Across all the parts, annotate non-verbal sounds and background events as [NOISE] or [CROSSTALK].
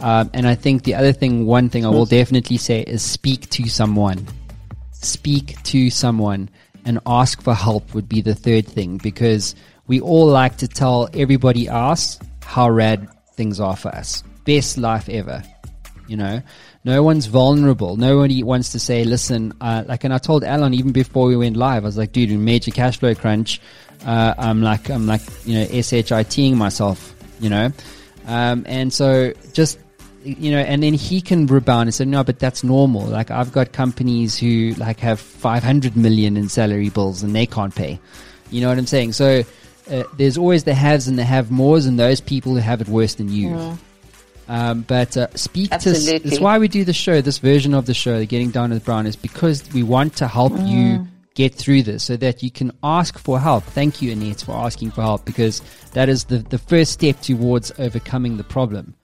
Um, and I think the other thing, one thing I will definitely say is speak to someone. Speak to someone and ask for help would be the third thing because we all like to tell everybody else how rad things are for us. Best life ever. You know, no one's vulnerable. Nobody wants to say, listen, uh, like, and I told Alan even before we went live, I was like, dude, in major cash flow crunch, uh, I'm like, I'm like, you know, SHITing myself, you know, um, and so just you know, and then he can rebound and say, no, but that's normal. Like I've got companies who like have 500 million in salary bills and they can't pay. You know what I'm saying? So uh, there's always the haves and the have mores and those people who have it worse than you. Mm. Um, but uh, speak Absolutely. to. That's why we do the show. This version of the show, the Getting Down with Brown, is because we want to help mm. you get through this, so that you can ask for help. Thank you, Annette, for asking for help because that is the the first step towards overcoming the problem.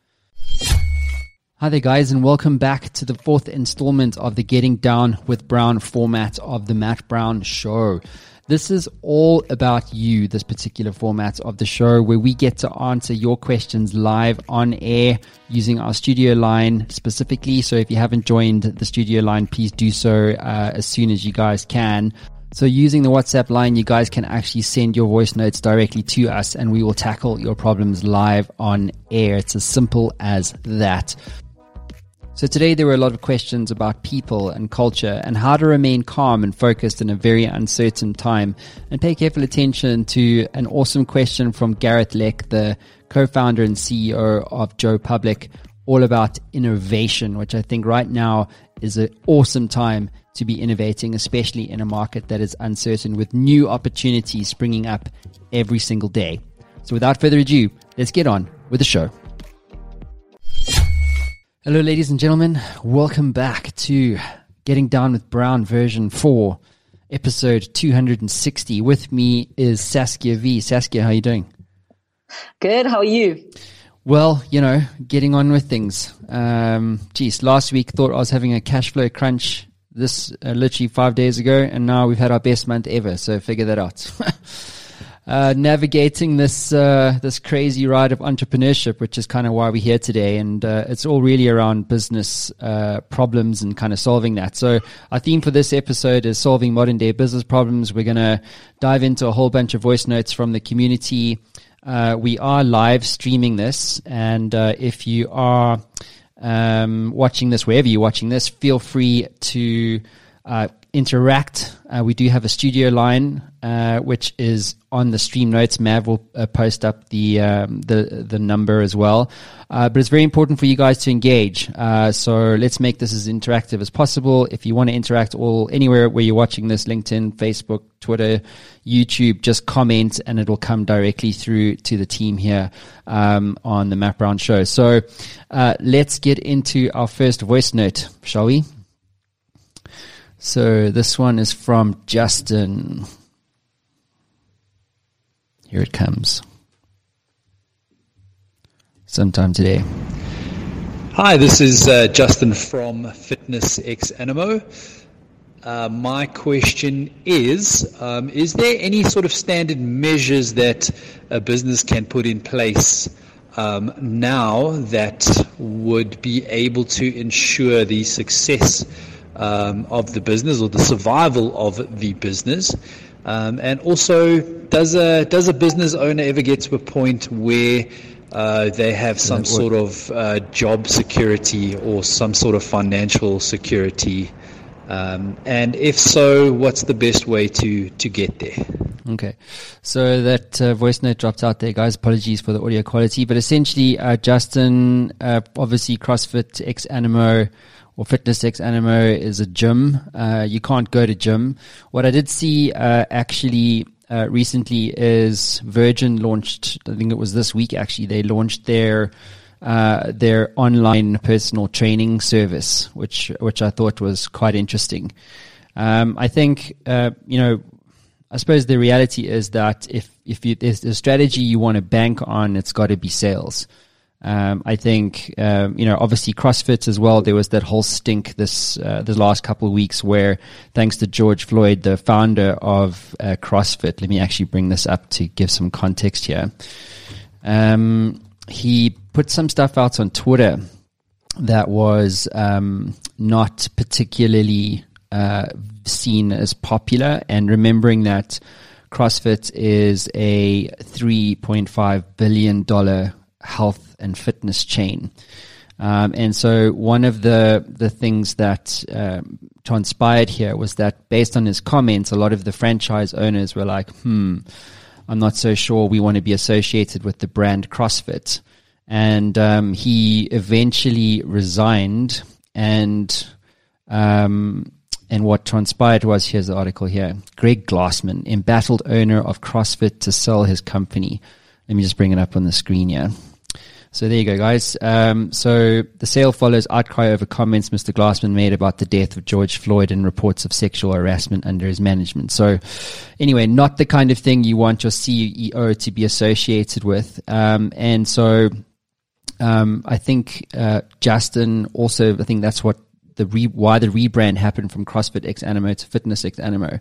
Hi there, guys, and welcome back to the fourth installment of the Getting Down with Brown format of the Matt Brown Show. This is all about you, this particular format of the show, where we get to answer your questions live on air using our studio line specifically. So if you haven't joined the studio line, please do so uh, as soon as you guys can. So using the WhatsApp line, you guys can actually send your voice notes directly to us and we will tackle your problems live on air. It's as simple as that. So today there were a lot of questions about people and culture and how to remain calm and focused in a very uncertain time and pay careful attention to an awesome question from Gareth Leck, the co-founder and CEO of Joe Public, all about innovation, which I think right now is an awesome time to be innovating, especially in a market that is uncertain with new opportunities springing up every single day. So without further ado, let's get on with the show. Hello, ladies and gentlemen. Welcome back to Getting Down with Brown version 4, episode 260. With me is Saskia V. Saskia, how are you doing? Good. How are you? Well, you know, getting on with things. Um, geez, last week thought I was having a cash flow crunch this uh, literally five days ago, and now we've had our best month ever. So figure that out. [LAUGHS] uh, navigating this uh, this crazy ride of entrepreneurship, which is kind of why we're here today, and uh, it's all really around business uh, problems and kind of solving that. So our theme for this episode is solving modern day business problems. We're going to dive into a whole bunch of voice notes from the community. Uh, we are live streaming this, and uh, if you are um, watching this, wherever you're watching this, feel free to interact. we do have a studio line, which is on the stream notes. Mav will uh, post up the um, the the number as well. Uh, but it's very important for you guys to engage. Uh, so let's make this as interactive as possible. If you want to interact all anywhere where you're watching this, LinkedIn, Facebook, Twitter, YouTube, just comment and it'll come directly through to the team here um, on the Matt Brown Show. So uh, let's get into our first voice note, shall we? So this one is from Justin. Here it comes. Sometime today. Hi, this is uh, Justin from Fitness X Animo. Uh, my question is um, Is there any sort of standard measures that a business can put in place um, now that would be able to ensure the success um, of the business or the survival of the business? Um, and also, does a does a business owner ever get to a point where uh, they have some sort of uh, job security or some sort of financial security? Um, and if so, what's the best way to to get there? Okay, so that uh, voice note dropped out there, guys. Apologies for the audio quality, but essentially, uh, Justin, uh, obviously CrossFit, ex Animo or Fitness Animo is a gym. Uh, you can't go to gym. What I did see uh, actually uh, recently is Virgin launched. I think it was this week actually. They launched their uh, their online personal training service, which which I thought was quite interesting. Um, I think uh, you know. I suppose the reality is that if if you, there's a strategy you want to bank on, it's got to be sales. Um, I think um, you know, obviously CrossFit as well. There was that whole stink this uh, the last couple of weeks where, thanks to George Floyd, the founder of uh, CrossFit. Let me actually bring this up to give some context here. Um, he put some stuff out on Twitter that was um, not particularly uh, seen as popular, and remembering that CrossFit is a $3.5 billion health and fitness chain. Um, and so one of the, the things that um, transpired here was that based on his comments, a lot of the franchise owners were like, hmm, I'm not so sure we want to be associated with the brand CrossFit. And um, he eventually resigned and um, and what transpired was here's the article here. Greg Glassman, embattled owner of CrossFit to sell his company. Let me just bring it up on the screen here. So there you go, guys. Um, so the sale follows outcry over comments Mr. Glassman made about the death of George Floyd and reports of sexual harassment under his management. So anyway, not the kind of thing you want your CEO to be associated with. Um, and so um, I think uh, Justin also, I think that's what the re- why the rebrand happened from CrossFit X Animo to Fitness X Animo.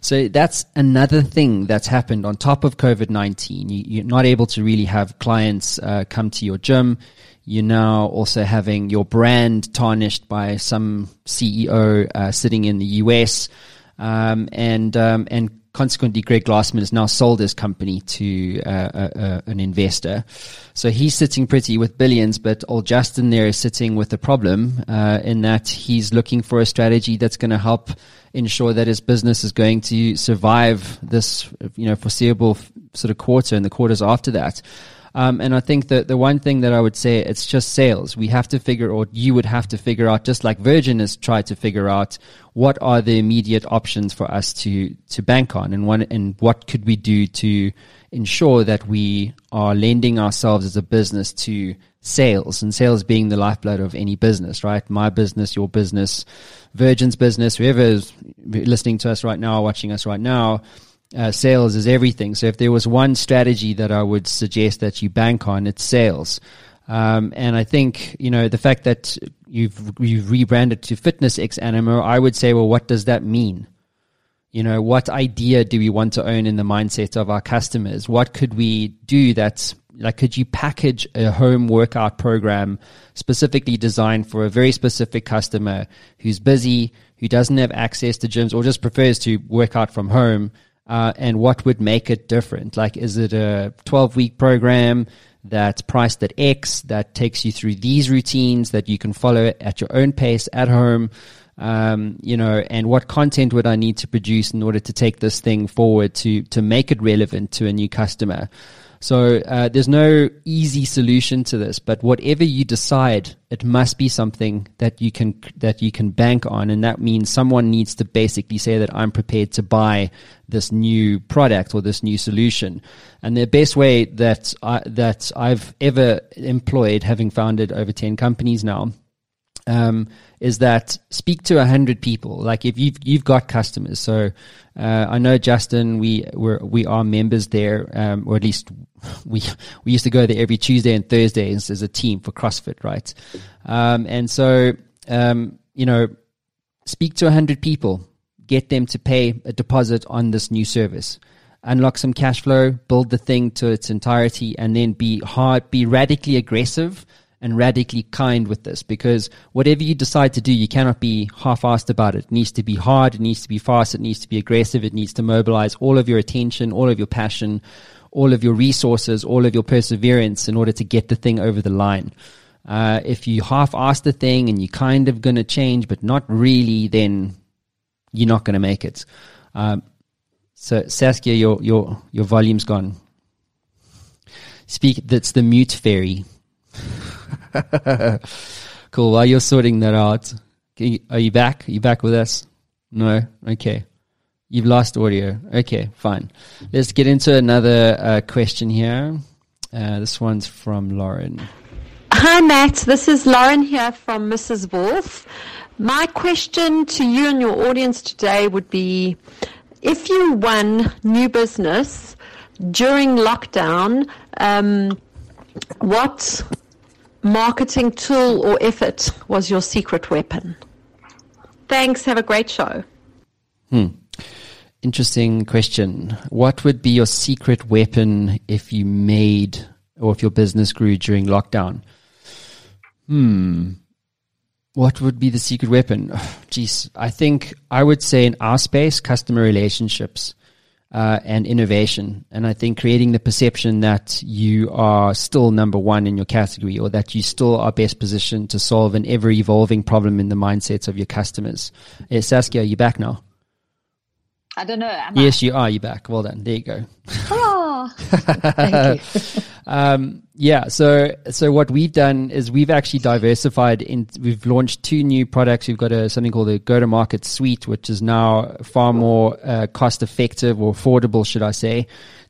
So that's another thing that's happened on top of COVID 19. You, are not able to really have clients uh, come to your gym. You're now also having your brand tarnished by some CEO uh, sitting in the US. Um, and um, and consequently, Greg Glassman has now sold his company to uh, an investor. So he's sitting pretty with billions, but old Justin there is sitting with a problem uh, in that he's looking for a strategy that's going to help ensure that his business is going to survive this, you know, foreseeable sort of quarter and the quarters after that. Um, and I think that the one thing that I would say, it's just sales. We have to figure, or you would have to figure out, just like Virgin has tried to figure out, what are the immediate options for us to to bank on, and one, and what could we do to ensure that we are lending ourselves as a business to sales, and sales being the lifeblood of any business, right? My business, your business, Virgin's business, whoever is listening to us right now, watching us right now uh, sales is everything. So if there was one strategy that I would suggest that you bank on, it's sales. Um, and I think you know the fact that you've you've rebranded to Fitness X Animo, I would say, well, what does that mean? You know, what idea do we want to own in the mindset of our customers? What could we do that's like, could you package a home workout program specifically designed for a very specific customer who's busy, who doesn't have access to gyms, or just prefers to work out from home? Uh, and what would make it different? Like, is it a 12 week program that's priced at X that takes you through these routines that you can follow at your own pace at home? Um, you know, and what content would I need to produce in order to take this thing forward to to make it relevant to a new customer? So uh, there's no easy solution to this, but whatever you decide, it must be something that you can that you can bank on, and that means someone needs to basically say that I'm prepared to buy this new product or this new solution. And the best way that I, that I've ever employed, having founded over ten companies now, um, is that speak to a hundred people. Like if you've you've got customers, so uh, I know Justin, we we we are members there, um, or at least we [LAUGHS] we used to go there every Tuesday and Thursday as, a team for CrossFit, right? Um, and so um, you know, speak to a hundred people, get them to pay a deposit on this new service unlock some cash flow, build the thing to its entirety, and then be hard, be radically aggressive and radically kind with this because whatever you decide to do, you cannot be half-assed about it. It needs to be hard. It needs to be fast. It needs to be aggressive. It needs to mobilize all of your attention, all of your passion, all of your resources, all of your perseverance in order to get the thing over the line. Uh, if you half-ass the thing and you're kind of going to change, but not really, then you're not going to make it. Um, so Saskia, your your your volume's gone. Speak. That's the mute fairy. [LAUGHS] [LAUGHS] cool. While you're sorting that out, are you back? Are you back with us? No? Okay. You've lost audio. Okay, fine. Let's get into another uh, question here. Uh, this one's from Lauren. Hi, Matt. This is Lauren here from Mrs. Wolf. My question to you and your audience today would be if you won new business during lockdown, um, what marketing tool or effort was your secret weapon? Thanks. Have a great show. Hmm. Interesting question. What would be your secret weapon if you made or if your business grew during lockdown? Hmm. What would be the secret weapon? [SIGHS] Geez, I think I would say in our space, customer relationships uh, and innovation. And I think creating the perception that you are still number one in your category or that you still are best positioned to solve an ever evolving problem in the mindsets of your customers. Hey, Saskia, are you back now? I don't know. Am yes, I? you are. You're back. Well done. There you go. Oh, [LAUGHS] thank you. Um, yeah. So, so what we've done is we've actually diversified in, we've launched two new products. We've got a, something called the go to market suite, which is now far more uh, cost effective or affordable, should I say,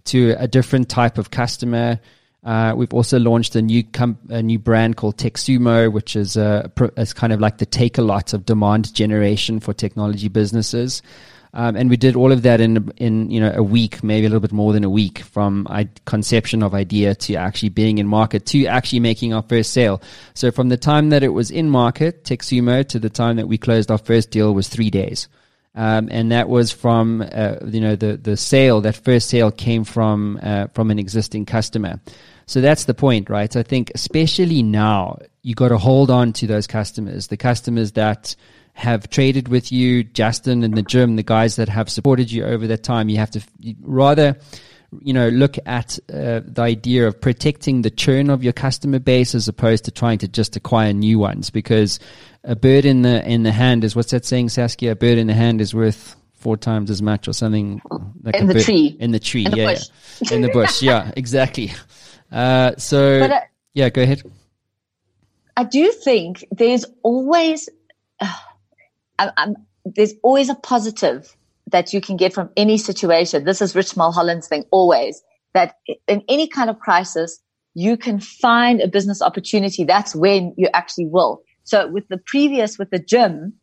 to a different type of customer. Uh, we've also launched a new com- a new brand called TechSumo, which is a, is kind of like the take a lot of demand generation for technology businesses. Um, and we did all of that in in you know a week, maybe a little bit more than a week, from conception of idea to actually being in market to actually making our first sale. So from the time that it was in market, TechSumo, to the time that we closed our first deal was three days. Um, and that was from uh, you know the the sale. That first sale came from uh, from an existing customer. So that's the point, right? So I think especially now you got to hold on to those customers, the customers that have traded with you, Justin and the gym, the guys that have supported you over that time. You have to rather, you know, look at uh, the idea of protecting the churn of your customer base as opposed to trying to just acquire new ones. Because a bird in the in the hand is what's that saying, Saskia? A bird in the hand is worth four times as much, or something. Like in the bird, tree. In the tree, in yeah, the yeah. in the bush, yeah, [LAUGHS] exactly. Uh, so, uh, yeah, go ahead. I do think there's always. Uh, I'm, I'm, there's always a positive that you can get from any situation. This is Rich Mulholland's thing always that in any kind of crisis, you can find a business opportunity. That's when you actually will. So with the previous, with the gym,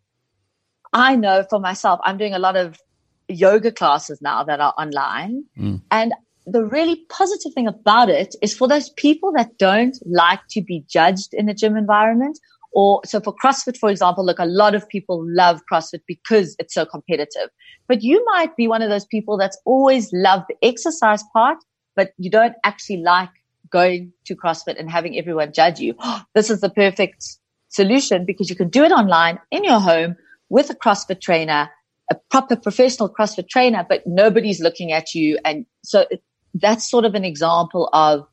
I know for myself, I'm doing a lot of yoga classes now that are online. Mm. And the really positive thing about it is for those people that don't like to be judged in a gym environment or so for CrossFit, for example, look, a lot of people love CrossFit because it's so competitive. But you might be one of those people that's always loved the exercise part, but you don't actually like going to CrossFit and having everyone judge you. [GASPS] this is the perfect solution because you can do it online in your home with a CrossFit trainer, a proper professional CrossFit trainer, but nobody's looking at you. And so that's sort of an example of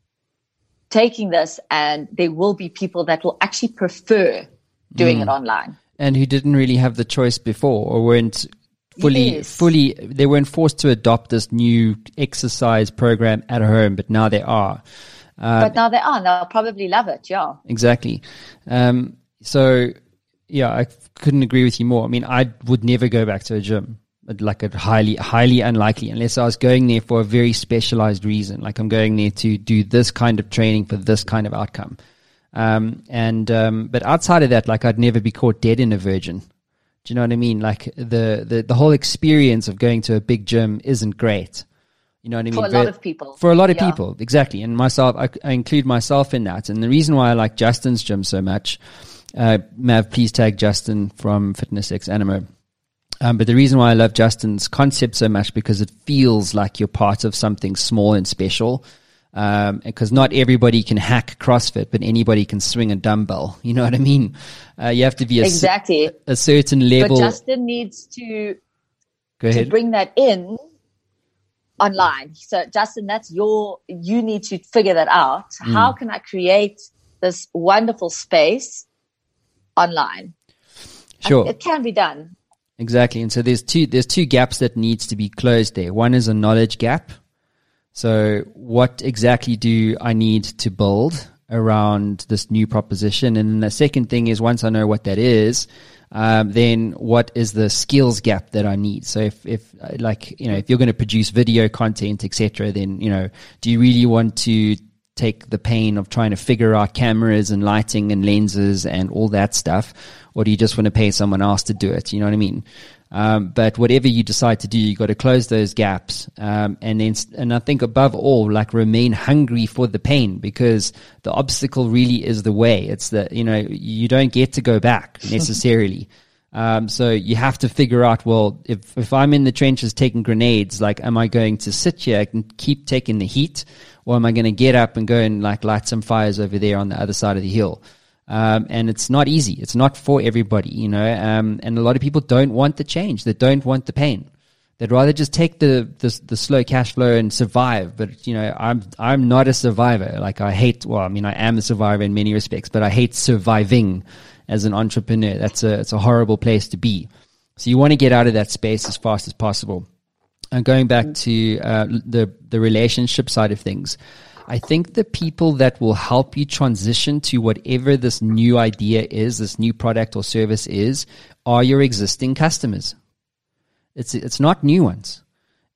taking this and there will be people that will actually prefer doing mm. it online. And who didn't really have the choice before or weren't fully yes. fully they weren't forced to adopt this new exercise program at home, but now they are. Uh, but now they are. They'll probably love it. Yeah. Exactly. Um, so yeah, I couldn't agree with you more. I mean, I would never go back to a gym like a highly highly unlikely unless I was going there for a very specialized reason like I'm going there to do this kind of training for this kind of outcome um, and um, but outside of that like I'd never be caught dead in a virgin do you know what I mean like the the, the whole experience of going to a big gym isn't great you know what I mean? For a lot of people. For a lot of yeah. people, exactly. And myself, I, I, include myself in that. And the reason why I like Justin's gym so much, uh, Mav, please tag Justin from Fitness X Animo. Um, but the reason why I love Justin's concept so much because it feels like you're part of something small and special. Because um, not everybody can hack CrossFit, but anybody can swing a dumbbell. [LAUGHS] You know what I mean? Uh, you have to be a, exactly a certain level. But Justin needs to Go ahead. to bring that in online. So Justin, that's your. You need to figure that out. Mm. How can I create this wonderful space online? Sure, it can be done. Exactly. And so there's two there's two gaps that needs to be closed there. One is a knowledge gap. So what exactly do I need to build around this new proposition? And the second thing is once I know what that is, um, then what is the skills gap that I need? So if, if like, you know, if you're going to produce video content, etc., then, you know, do you really want to take the pain of trying to figure out cameras and lighting and lenses and all that stuff? Or do you just want to pay someone else to do it? You know what I mean? Um, but whatever you decide to do, you've got to close those gaps. Um, and then, and I think above all, like remain hungry for the pain because the obstacle really is the way. It's that, you know, you don't get to go back [LAUGHS] necessarily. Um, so you have to figure out, well, if, if I'm in the trenches taking grenades, like, am I going to sit here and keep taking the heat or am I going to get up and go and like light some fires over there on the other side of the hill? Um, and it's not easy. It's not for everybody, you know. Um, and a lot of people don't want the change. They don't want the pain. They'd rather just take the, the, the slow cash flow and survive. But you know, I'm I'm not a survivor. Like I hate. Well, I mean, I am a survivor in many respects, but I hate surviving as an entrepreneur. That's a it's a horrible place to be. So you want to get out of that space as fast as possible. And going back to uh, the the relationship side of things, I think the people that will help you transition to whatever this new idea is, this new product or service is, are your existing customers. It's it's not new ones.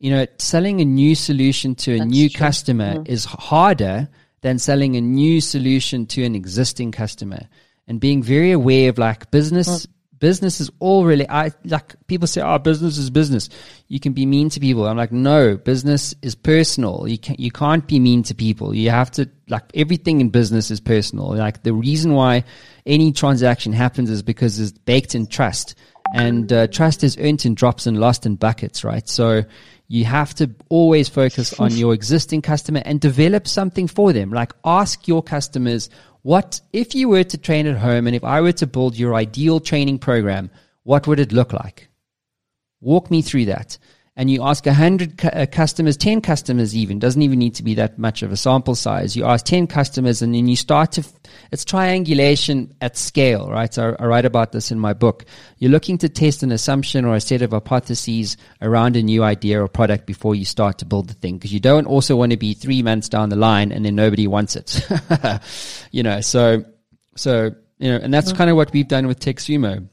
You know, selling a new solution to a That's new true. customer Mm. is harder than selling a new solution to an existing customer. And being very aware of like business business is all really I like people say, Oh, business is business. You can be mean to people. I'm like, no, business is personal. You can't you can't be mean to people. You have to like everything in business is personal. Like the reason why any transaction happens is because it's baked in trust and uh, trust is earned in drops and lost in buckets, right? So you have to always focus on your existing customer and develop something for them. Like ask your customers, what if you were to train at home and if I were to build your ideal training program, what would it look like? Walk me through that. And you ask 100 cu- uh, customers, 10 customers even, doesn't even need to be that much of a sample size. You ask 10 customers and then you start to, f- it's triangulation at scale, right? So I, I write about this in my book. You're looking to test an assumption or a set of hypotheses around a new idea or product before you start to build the thing. Because you don't also want to be three months down the line and then nobody wants it. [LAUGHS] you know, so, so, you know, and that's kind of what we've done with TechSumo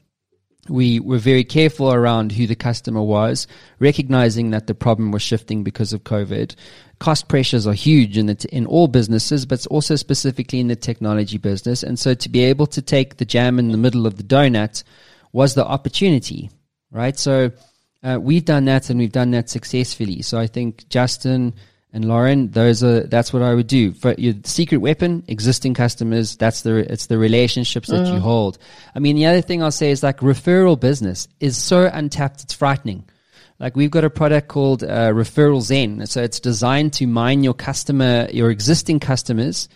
we were very careful around who the customer was, recognizing that the problem was shifting because of COVID. Cost pressures are huge in t- in all businesses, but it's also specifically in the technology business. And so to be able to take the jam in the middle of the donut was the opportunity, right? So uh, we've done that and we've done that successfully. So I think Justin and Lauren, those are that's what I would do. For your secret weapon, existing customers, that's the it's the relationships that you hold. I mean, the other thing I'll say is like referral business is so untapped, it's frightening. Like we've got a product called uh, Referral Zen, so it's designed to mine your customer, your existing customers,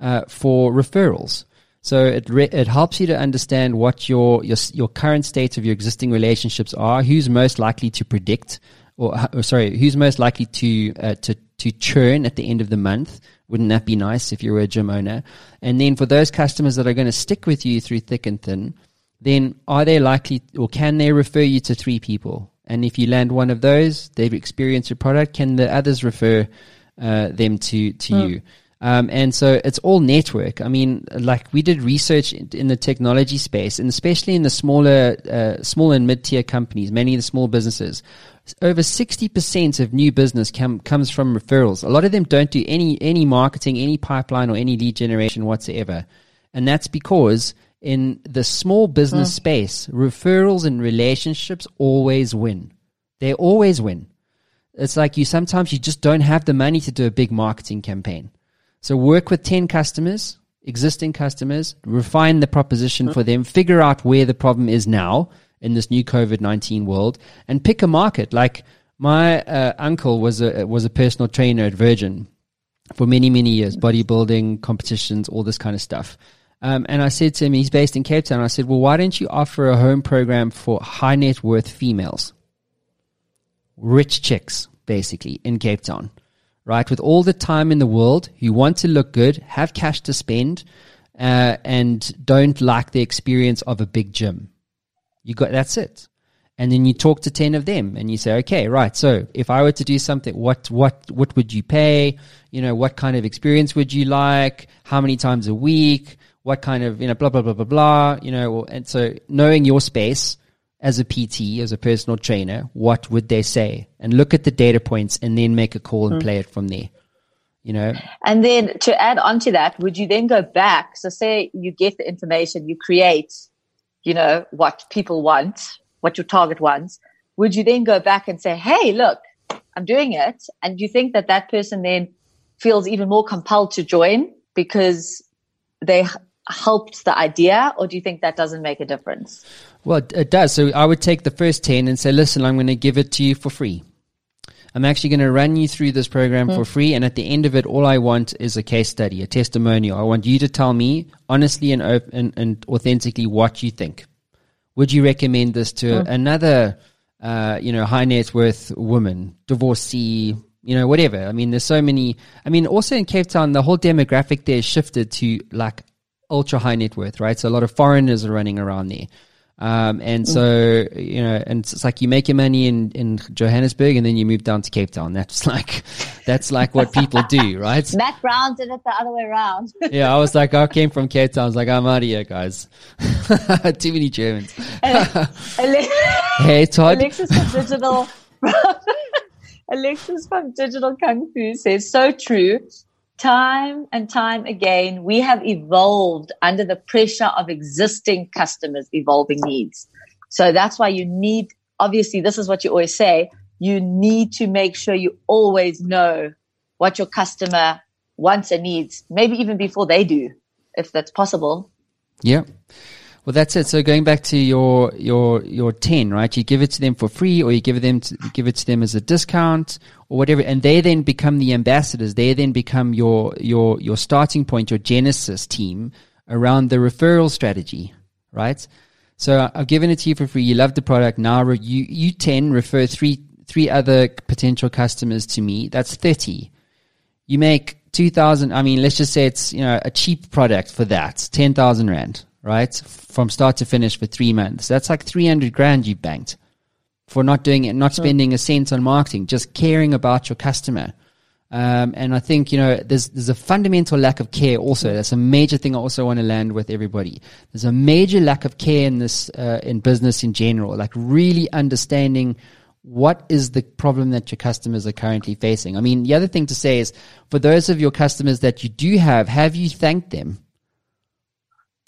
uh, for referrals. So it re- it helps you to understand what your your your current state of your existing relationships are, who's most likely to predict, or, or sorry, who's most likely to uh, to to churn at the end of the month. Wouldn't that be nice if you were a gym owner? And then for those customers that are going to stick with you through thick and thin, then are they likely or can they refer you to three people? And if you land one of those, they've experienced your product. Can the others refer uh, them to to you? Um, and so it's all network. I mean, like we did research in, the technology space, and especially in the smaller, uh, small and mid tier companies, many of the small businesses. Over sixty percent of new business com- comes from referrals. A lot of them don't do any any marketing, any pipeline, or any lead generation whatsoever, and that's because in the small business space, referrals and relationships always win. They always win. It's like you sometimes you just don't have the money to do a big marketing campaign. So work with 10 customers, existing customers, refine the proposition for them, figure out where the problem is now in this new COVID-19 world and pick a market. Like my uh, uncle was a, was a personal trainer at Virgin for many, many years, bodybuilding, competitions, all this kind of stuff. Um, and I said to him, he's based in Cape Town. I said, well, why don't you offer a home program for high net worth females? Rich chicks, basically, in Cape Town, right? With all the time in the world you want to look good, have cash to spend, uh, and don't like the experience of a big gym. You got, that's it. And then you talk to 10 of them and you say, okay, right. So if I were to do something, what, what, what would you pay? You know, what kind of experience would you like? How many times a week? What kind of, you know, blah, blah, blah, blah, blah, you know, and so knowing your space as a PT, as a personal trainer, what would they say? And look at the data points and then make a call and hmm. play it from there. You know, And then to add on to that, would you then go back? So say you get the information, you create, you know, what people want, what your target wants. Would you then go back and say, Hey, look, I'm doing it. And do you think that that person then feels even more compelled to join because they helped the idea? Or do you think that doesn't make a difference? Well, it- does. So I would take the first 10 and say, listen, I'm going to give it to you for free. I'm actually going to run you through this program for free. And at the end of it, all I want is a case study, a testimonial. I want you to tell me honestly and, op- and, and authentically what you think. Would you recommend this to another, uh, you know, high net worth woman, divorcee, you know, whatever? I mean, there's so many. I mean, also in Cape Town, the whole demographic there shifted to like ultra high net worth, right? So a lot of foreigners are running around there. Um, and so, you know, and it's like you make your money in, in Johannesburg and then you move down to Cape Town. That's [LAUGHS] like, that's like what people do, right? Matt Brown did it the other way around. [LAUGHS] Yeah, I was like, I came from Cape Town. I was like, I'm out of here, guys. [LAUGHS] Too many Germans. Ale- Hey, Todd. Alexis from Digital. Alexis from Digital Kung Fu says, so true. Time and time again, we have evolved under the pressure of existing customers' evolving needs. So that's why you need, obviously, this is what you always say. You need to make sure you always know what your customer wants and needs, maybe even before they do, if that's possible. Yeah. Well, that's it. So going back to your your your ten, right? You give it to them for free, or you give them to, give it to them as a discount, or whatever, and they then become the ambassadors. They then become your your your starting point, your genesis team around the referral strategy, right? So I've given it to you for free. You love the product. Now you you ten refer three three other potential customers to me. That's thirty you make 2000 i mean let's just say it's you know a cheap product for that 10000 rand right from start to finish for three months that's like 300 grand you banked for not doing it not spending a cent on marketing just caring about your customer um, and I think you know there's there's a fundamental lack of care. Also, that's a major thing. I also want to land with everybody. There's a major lack of care in this uh, in business in general. Like really understanding what is the problem that your customers are currently facing. I mean, the other thing to say is for those of your customers that you do have, have you thanked them?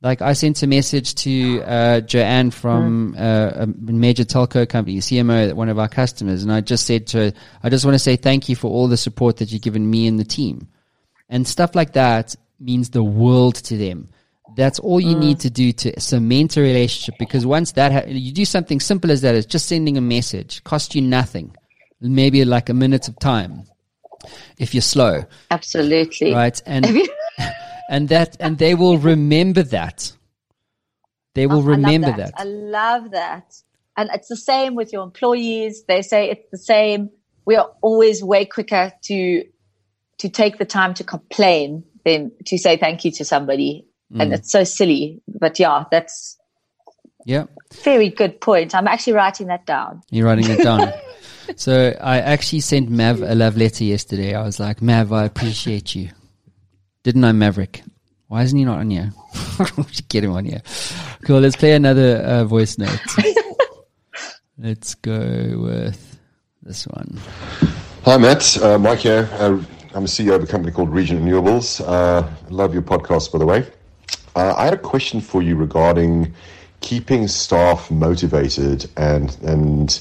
Like I sent a message to uh, Joanne from uh, a major telco company, CMO, one of our customers, and I just said to her, I just want to say thank you for all the support that you've given me and the team. And stuff like that means the world to them. That's all you need to do to cement a relationship because once that, ha- you do something simple as that, it's just sending a message, cost you nothing, maybe like a minute of time if you're slow, Absolutely. right? And [LAUGHS] and that and they will remember that. They will Oh, I love remember that. I love that. And it's the same with your employees. They say it's the same. We are always way quicker to to take the time to complain than to say thank you to somebody. Mm. And it's so silly. But yeah, that's Yeah, very good point. I'm actually writing that down. you're writing it down. [LAUGHS] so I actually sent Mav a love letter yesterday. I was like, Mav, I appreciate you. Didn't I, Maverick? Why isn't he not on here? [LAUGHS] we should get him on here. Cool. Let's play another uh, voice note. [LAUGHS] let's go with this one. Hi, Matt. Uh, Mike here. Uh, I'm a CEO of a company called Region Renewables. Uh, love your podcast, by the way. Uh, I had a question for you regarding keeping staff motivated and and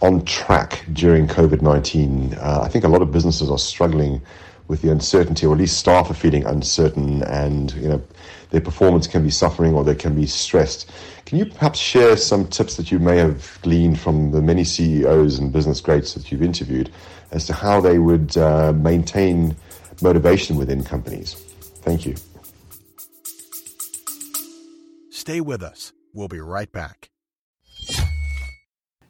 on track during COVID 19. Uh, I think a lot of businesses are struggling with the uncertainty, or at least staff are feeling uncertain, and you know their performance can be suffering or they can be stressed. Can you perhaps share some tips that you may have gleaned from the many CEOs and business greats that you've interviewed as to how they would uh, maintain motivation within companies? Thank you. Stay with us. We'll be right back.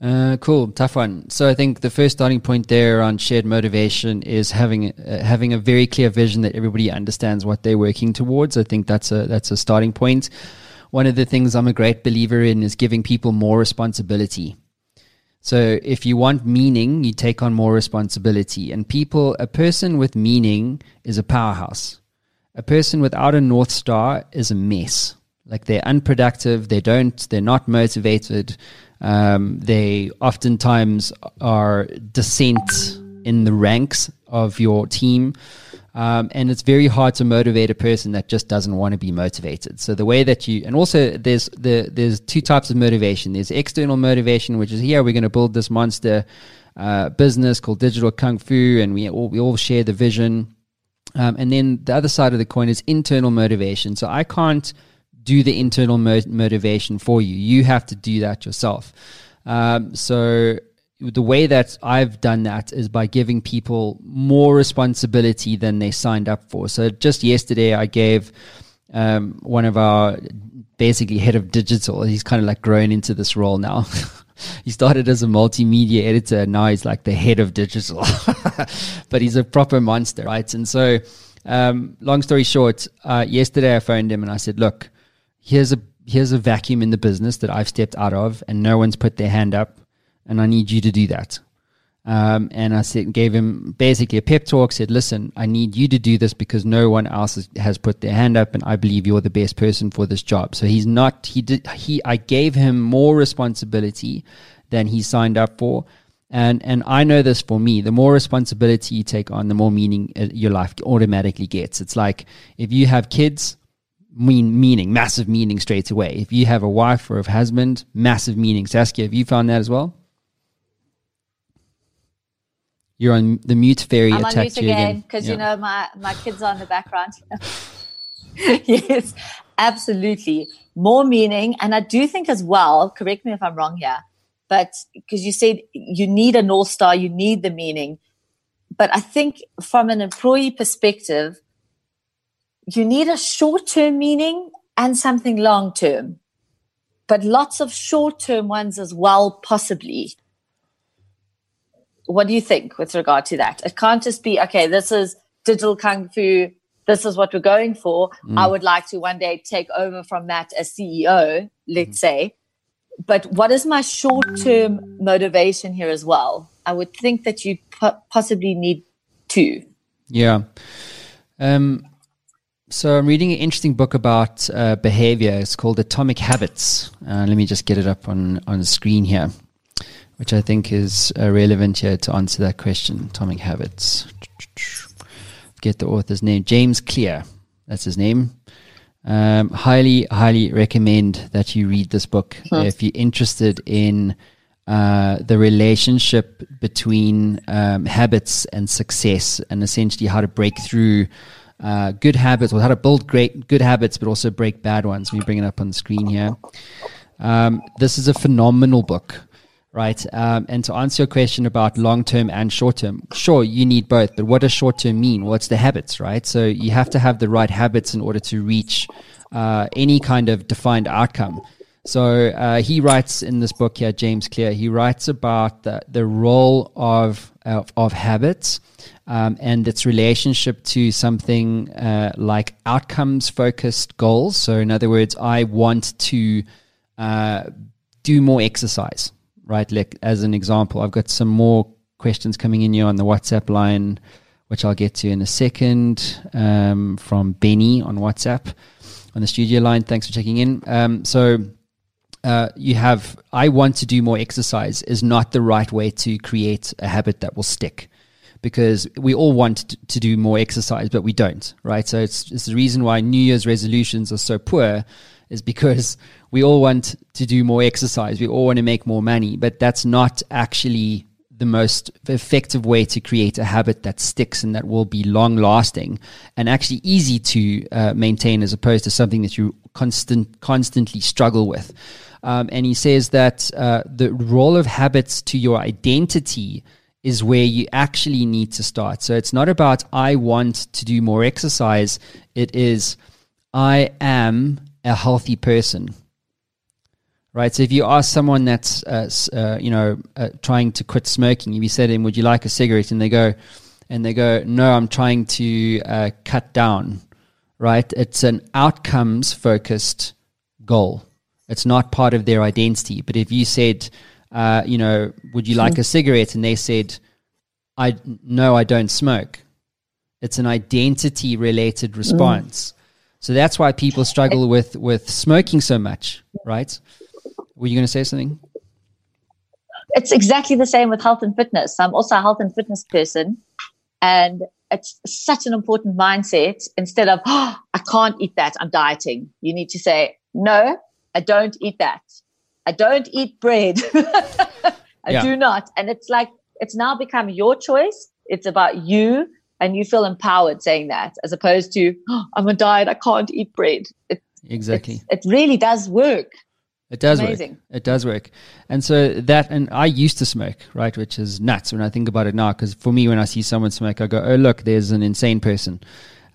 Uh, cool, tough one. So I think the first starting point there on shared motivation is having uh, having a very clear vision that everybody understands what they're working towards. I think that's a that's a starting point. One of the things I'm a great believer in is giving people more responsibility. So if you want meaning, you take on more responsibility. And people, a person with meaning is a powerhouse. A person without a north star is a mess. Like they're unproductive. They don't. They're not motivated. Um, they oftentimes are dissent in the ranks of your team. Um, and it's very hard to motivate a person that just doesn't want to be motivated. So the way that you, and also there's the there's two types of motivation. There's external motivation, which is here we're going to build this monster uh, business called Digital Kung Fu, and we all, we all share the vision. Um, and then the other side of the coin is internal motivation. So I can't do the internal mo- motivation for you. You have to do that yourself. Um, so the way that I've done that is by giving people more responsibility than they signed up for. So just yesterday, I gave um, one of our basically head of digital. He's kind of like grown into this role now. [LAUGHS] he started as a multimedia editor. Now he's like the head of digital, [LAUGHS] but he's a proper monster, right? And so, um, long story short, uh, yesterday I phoned him and I said, look, here's a, here's a vacuum in the business that I've stepped out of and no one's put their hand up and I need you to do that. Um, and I said, gave him basically a pep talk. Said, "Listen, I need you to do this because no one else has, has, put their hand up, and I believe you're the best person for this job." So he's not. He did. He. I gave him more responsibility than he signed up for, and and I know this for me. The more responsibility you take on, the more meaning uh, your life automatically gets. It's like if you have kids, mean meaning, massive meaning straight away. If you have a wife or a husband, massive meaning. Saskia, have you found that as well? You're on the mute fairy. I'm on mute again because yeah. you know my my kids are in the background. [LAUGHS] yes, absolutely. More meaning, and I do think as well. Correct me if I'm wrong here, but because you said you need a north star, you need the meaning. But I think from an employee perspective, you need a short term meaning and something long term, but lots of short term ones as well, possibly what do you think with regard to that? It can't just be, okay, this is digital kung fu. This is what we're going for. Mm. I would like to one day take over from that as CEO, let's mm. say. But what is my short term motivation here as well? I would think that you possibly need two. Yeah. Um, so I'm reading an interesting book about uh, behavior. It's called Atomic Habits. Uh, let me just get it up on, on the screen here which I think is uh, relevant here to answer that question. Atomic Habits. Get the author's name. James Clear. That's his name. Um, highly, highly recommend that you read this book if you're interested in uh, the relationship between um, habits and success, and essentially how to break through uh, good habits, or how to build great good habits, but also break bad ones. Me bring it up on the screen here. Um, this is a phenomenal book right? Um, and to answer your question about long term and short term, sure, you need both, but what does short term mean? What's the habits, right? So you have to have the right habits in order to reach uh, any kind of defined outcome. So uh, he writes in this book here, James Clear, he writes about the, the role of, of, habits um, and its relationship to something uh, like outcomes focused goals. So, in other words, I want to uh, do more exercise right? Like as an example, I've got some more questions coming in here on the WhatsApp line, which I'll get to in a second um, from Benny on WhatsApp on the studio line. Thanks for checking in. Um, so uh, you have, I want to do more exercise is not the right way to create a habit that will stick because we all want to do more exercise, but we don't, right? So it's, it's the reason why New Year's resolutions are so poor is because [LAUGHS] we all want to do more exercise. We all want to make more money, but that's not actually the most effective way to create a habit that sticks and that will be long lasting and actually easy to uh, maintain as opposed to something that you constant constantly struggle with. Um, and he says that uh, the role of habits to your identity is where you actually need to start. So it's not about I want to do more exercise. It is I am a healthy person. right? So if you ask someone that's, uh, uh, you know, uh, trying to quit smoking, if you say to them, "Would you like a cigarette?" and they go, and they go, "No, I'm trying to uh, cut down." Right? It's an outcomes focused goal. It's not part of their identity. But if you said, uh, you know, "Would you like a cigarette?" and they said, "I no, I don't smoke," it's an identity related response. So that's why people struggle [LAUGHS] with with smoking so much, right? Were you going to say something? it's exactly the same with health and fitness. I'm also a health and fitness person, and it's such an important mindset. Instead of oh, I can't eat that, I'm dieting. You need to say no, I don't eat that. I don't eat bread. [LAUGHS] I Yeah. do not. And it's like it's now become your choice. It's about you, and you feel empowered saying that, as opposed to oh, I'm on diet. I can't eat bread. It, Exactly. it really does work. It does Amazing. work. It does work. And so that, and I used to smoke, right, which is nuts when I think about it now. Because for me, when I see someone smoke, I go, "Oh, look, there's an insane person."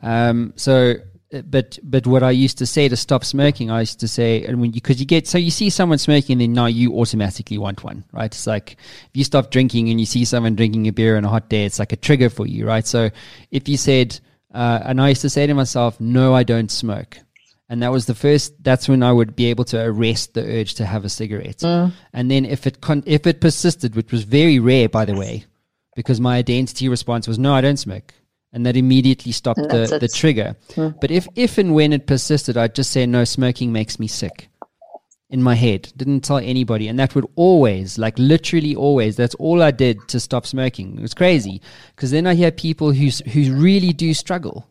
Um, so, uh, but but what I used to say to stop smoking, I used to say, and when you, because you, get so you see someone smoking, then now you automatically want one, right? It's like if you stop drinking and you see someone drinking a beer on a hot day, it's like a trigger for you, right? So if you said, uh, and I used to say to myself, "No, I don't smoke." And that was the first that's when i would be able to arrest the urge to have a cigarette. Mm. And then if it con- if it persisted which was very rare by the way because my identity response was no i don't smoke. And that immediately stopped And the, the trigger. Mm. But if if and when it persisted i'd just say no smoking makes me sick in my head. Didn't tell anybody. And that would always like literally always that's all i did to stop smoking. It was crazy. Because then i hear people who who really do struggle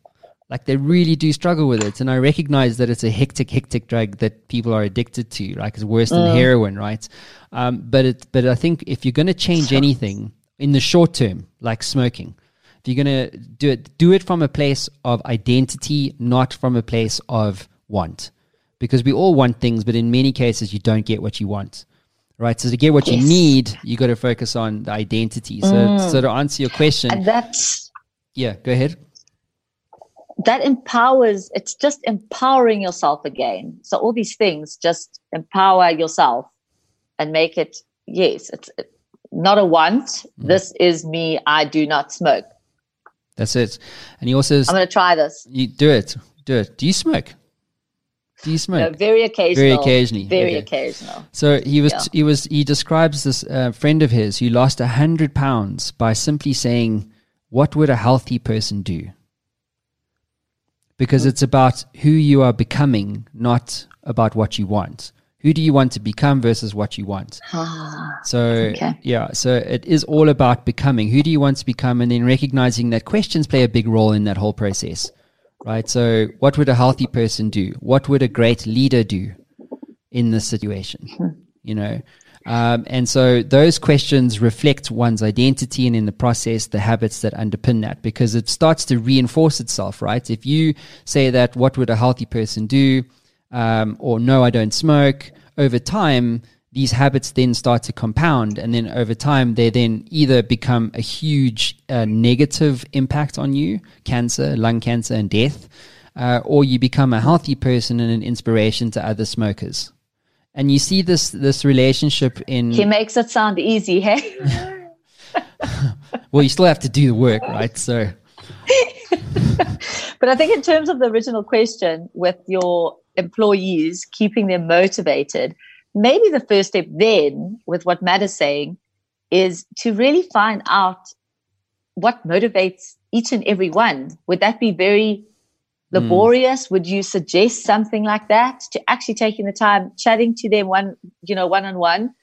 like they really do struggle with it and i recognize that it's a hectic hectic drug that people are addicted to like it's worse than heroin right? Um, but it but i think if you're going to change anything in the short term like smoking if you're going to do it do it from a place of identity not from a place of want. Because we all want things but in many cases you don't get what you want right? So to get what you need you got to focus on the identity. So so to answer your question And that's yeah go ahead that empowers it's just empowering yourself again so all these things just empower yourself and make it yes it's not a want Mm-hmm. this is me i do not smoke That's it. And he also, i'm going to try this you do it, do it. Do you smoke? Do you smoke? no, very occasional Very occasionally, very okay. occasional so he was, Yeah. he was, he describes this uh, friend of his who lost a hundred pounds by simply saying, "What would a healthy person do?" Because it's about who you are becoming, not about what you want. Who do you want to become versus what you want? Ah, so Okay. yeah, so it is all about becoming. Who do you want to become, and then recognizing that questions play a big role in that whole process, right? So, what would a healthy person do? What would a great leader do in this situation? Hmm. You know, um, and so those questions reflect one's identity, and in the process, the habits that underpin that, because it starts to reinforce itself, right? If you say that, what would a healthy person do? um, or no, I don't smoke, over time, these habits then start to compound. And then over time, they then either become a huge uh, negative impact on you cancer, lung cancer, and death uh, or you become a healthy person and an inspiration to other smokers. And you see this this relationship in he makes it sound easy hey [LAUGHS] well, you still have to do the work, right? So [LAUGHS] but i think in terms of the original question with your employees keeping them motivated maybe the first step then with what matt is saying is to really find out what motivates each and every one would that be very laborious would you suggest something like that to actually taking the time chatting to them one you know one on one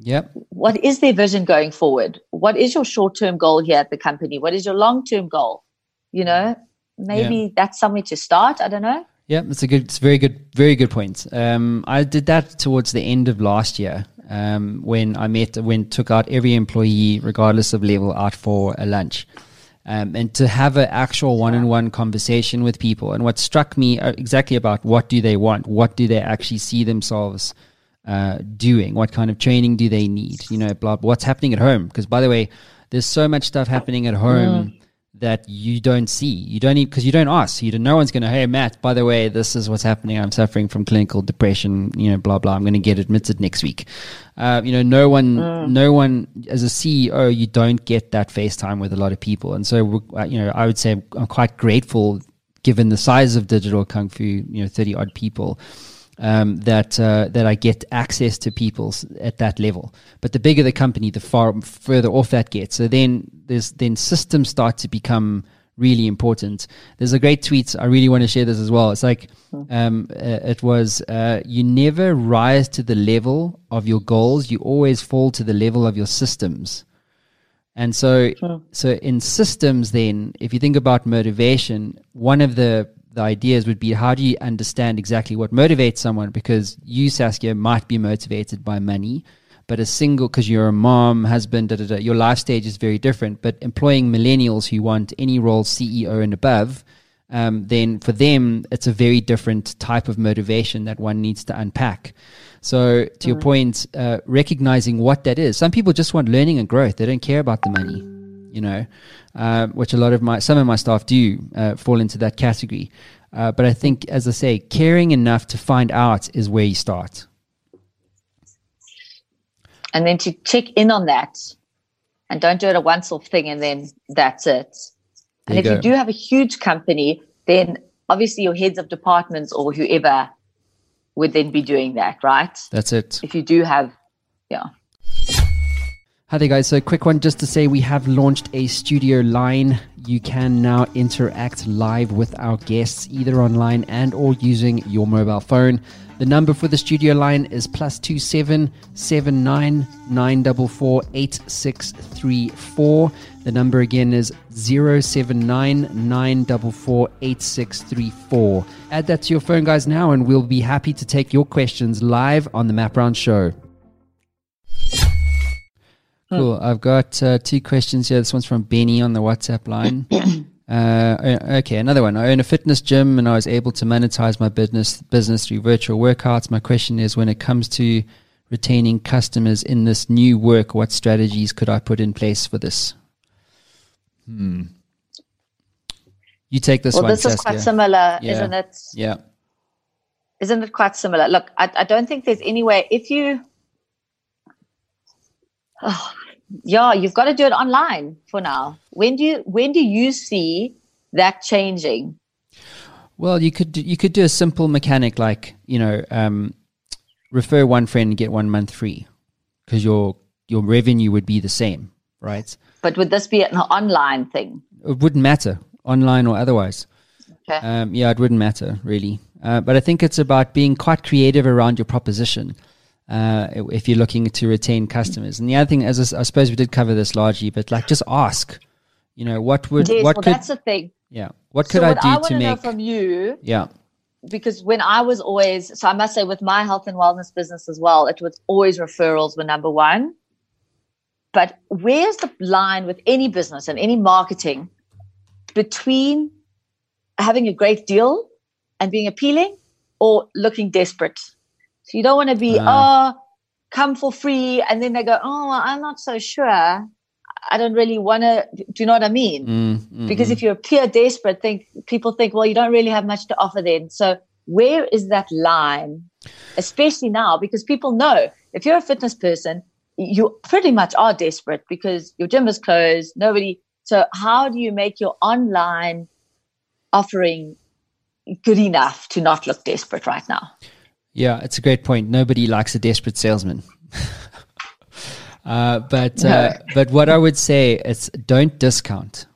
yep, what is their vision going forward? What is your short term goal here at the company? What is your long term goal? You know maybe that's somewhere to start. I don't know. Yeah, it's a good, it's a very good, very good point. Um, I did that towards the end of last year um, when I met, when took out every employee, regardless of level, out for a lunch, um, and to have an actual one-on-one conversation with people. And what struck me uh, exactly about what do they want, what do they actually see themselves uh, doing, what kind of training do they need, you know, blah, what's happening at home. Because by the way, there's so much stuff happening at home that you don't see. You don't because you don't ask. You don't, no one's going to. Hey, Matt. By the way, this is what's happening. I'm suffering from clinical depression. You know, blah blah. I'm going to get admitted next week. Uh, you know, no one, no one. As a CEO, you don't get that FaceTime with a lot of people, and so uh, you know, I would say I'm quite grateful, given the size of digital kung fu. You know, thirty odd people. Um, that uh, that I get access to people at that level. But the bigger the company, the far further off that gets. So then there's then systems start to become really important. There's a great tweet I really want to share this as well. It's like um, uh, it was uh, you never rise to the level of your goals. You always fall to the level of your systems. And so, so in systems, then, if you think about motivation, one of the the ideas would be how do you understand exactly what motivates someone? Because you, Saskia, might be motivated by money, but a single because you're a mom, husband, da, da, da, your life stage is very different. But employing millennials who want any role, CEO and above, um, then for them it's a very different type of motivation that one needs to unpack. So, to your point, uh, recognizing what that is. Some people just want learning and growth; they don't care about the money you know, uh, which a lot of my some of my staff do uh, fall into that category. Uh, but I think, as I say, caring enough to find out is where you start. and then to check in on that and don't do it a once off thing and then that's it. And There if you you do have a huge company, then obviously your heads of departments or whoever would then be doing that, right? That's it. If you do have, yeah. Hi there, guys. So, quick one just to say we have launched a studio line. You can now interact live with our guests either online and or using your mobile phone. The number for the studio line is plus two seven seven nine nine double four eight six three four. The number again is zero seven nine nine double four eight six three four. Add that to your phone, guys, now, and we'll be happy to take your questions live on the Matt Brown Show. Cool. I've got uh, two questions here. This one's from Benny on the WhatsApp line. [COUGHS] uh, okay, another one. I own a fitness gym and I was able to monetize my business business through virtual workouts. My question is, when it comes to retaining customers in this new work, what strategies could I put in place for this? Hmm. You take this well, one, this is Saskia. quite similar, Yeah. isn't it? Yeah. Isn't it quite similar? Look, I, I don't think there's any way. If you, oh, [SIGHS] yeah, you've got to do it online for now. When do you when do you see that changing? Well, you could do, you could do a simple mechanic like you know um, refer one friend and get one month free because your your revenue would be the same, right? But would this be an online thing? It wouldn't matter online or otherwise. Okay. Um, yeah, it wouldn't matter really. Uh, but I think it's about being quite creative around your proposition. Uh, if you're looking to retain customers, and the other thing, as I suppose we did cover this largely, but like just ask, you know, what would yes, what well, could that's the thing. yeah what could so I what do want to to know make from you yeah because when I was always, so I must say, with my health and wellness business as well, it was always referrals were number one. But where's the line with any business and any marketing between having a great deal and being appealing or looking desperate? So you don't want to be, Ah. oh, come for free. And then they go, oh, well, I'm not so sure. I don't really want to. Do you know what I mean? Mm, mm, because if you're pure desperate think people think well you don't really have much to offer then so where is that line especially now because people know if you're a fitness person you pretty much are desperate because your gym is closed nobody so how do you make your online offering good enough to not look desperate right now Yeah, it's a great point. Nobody likes a desperate salesman. [LAUGHS] uh, but uh, but what I would say is don't discount.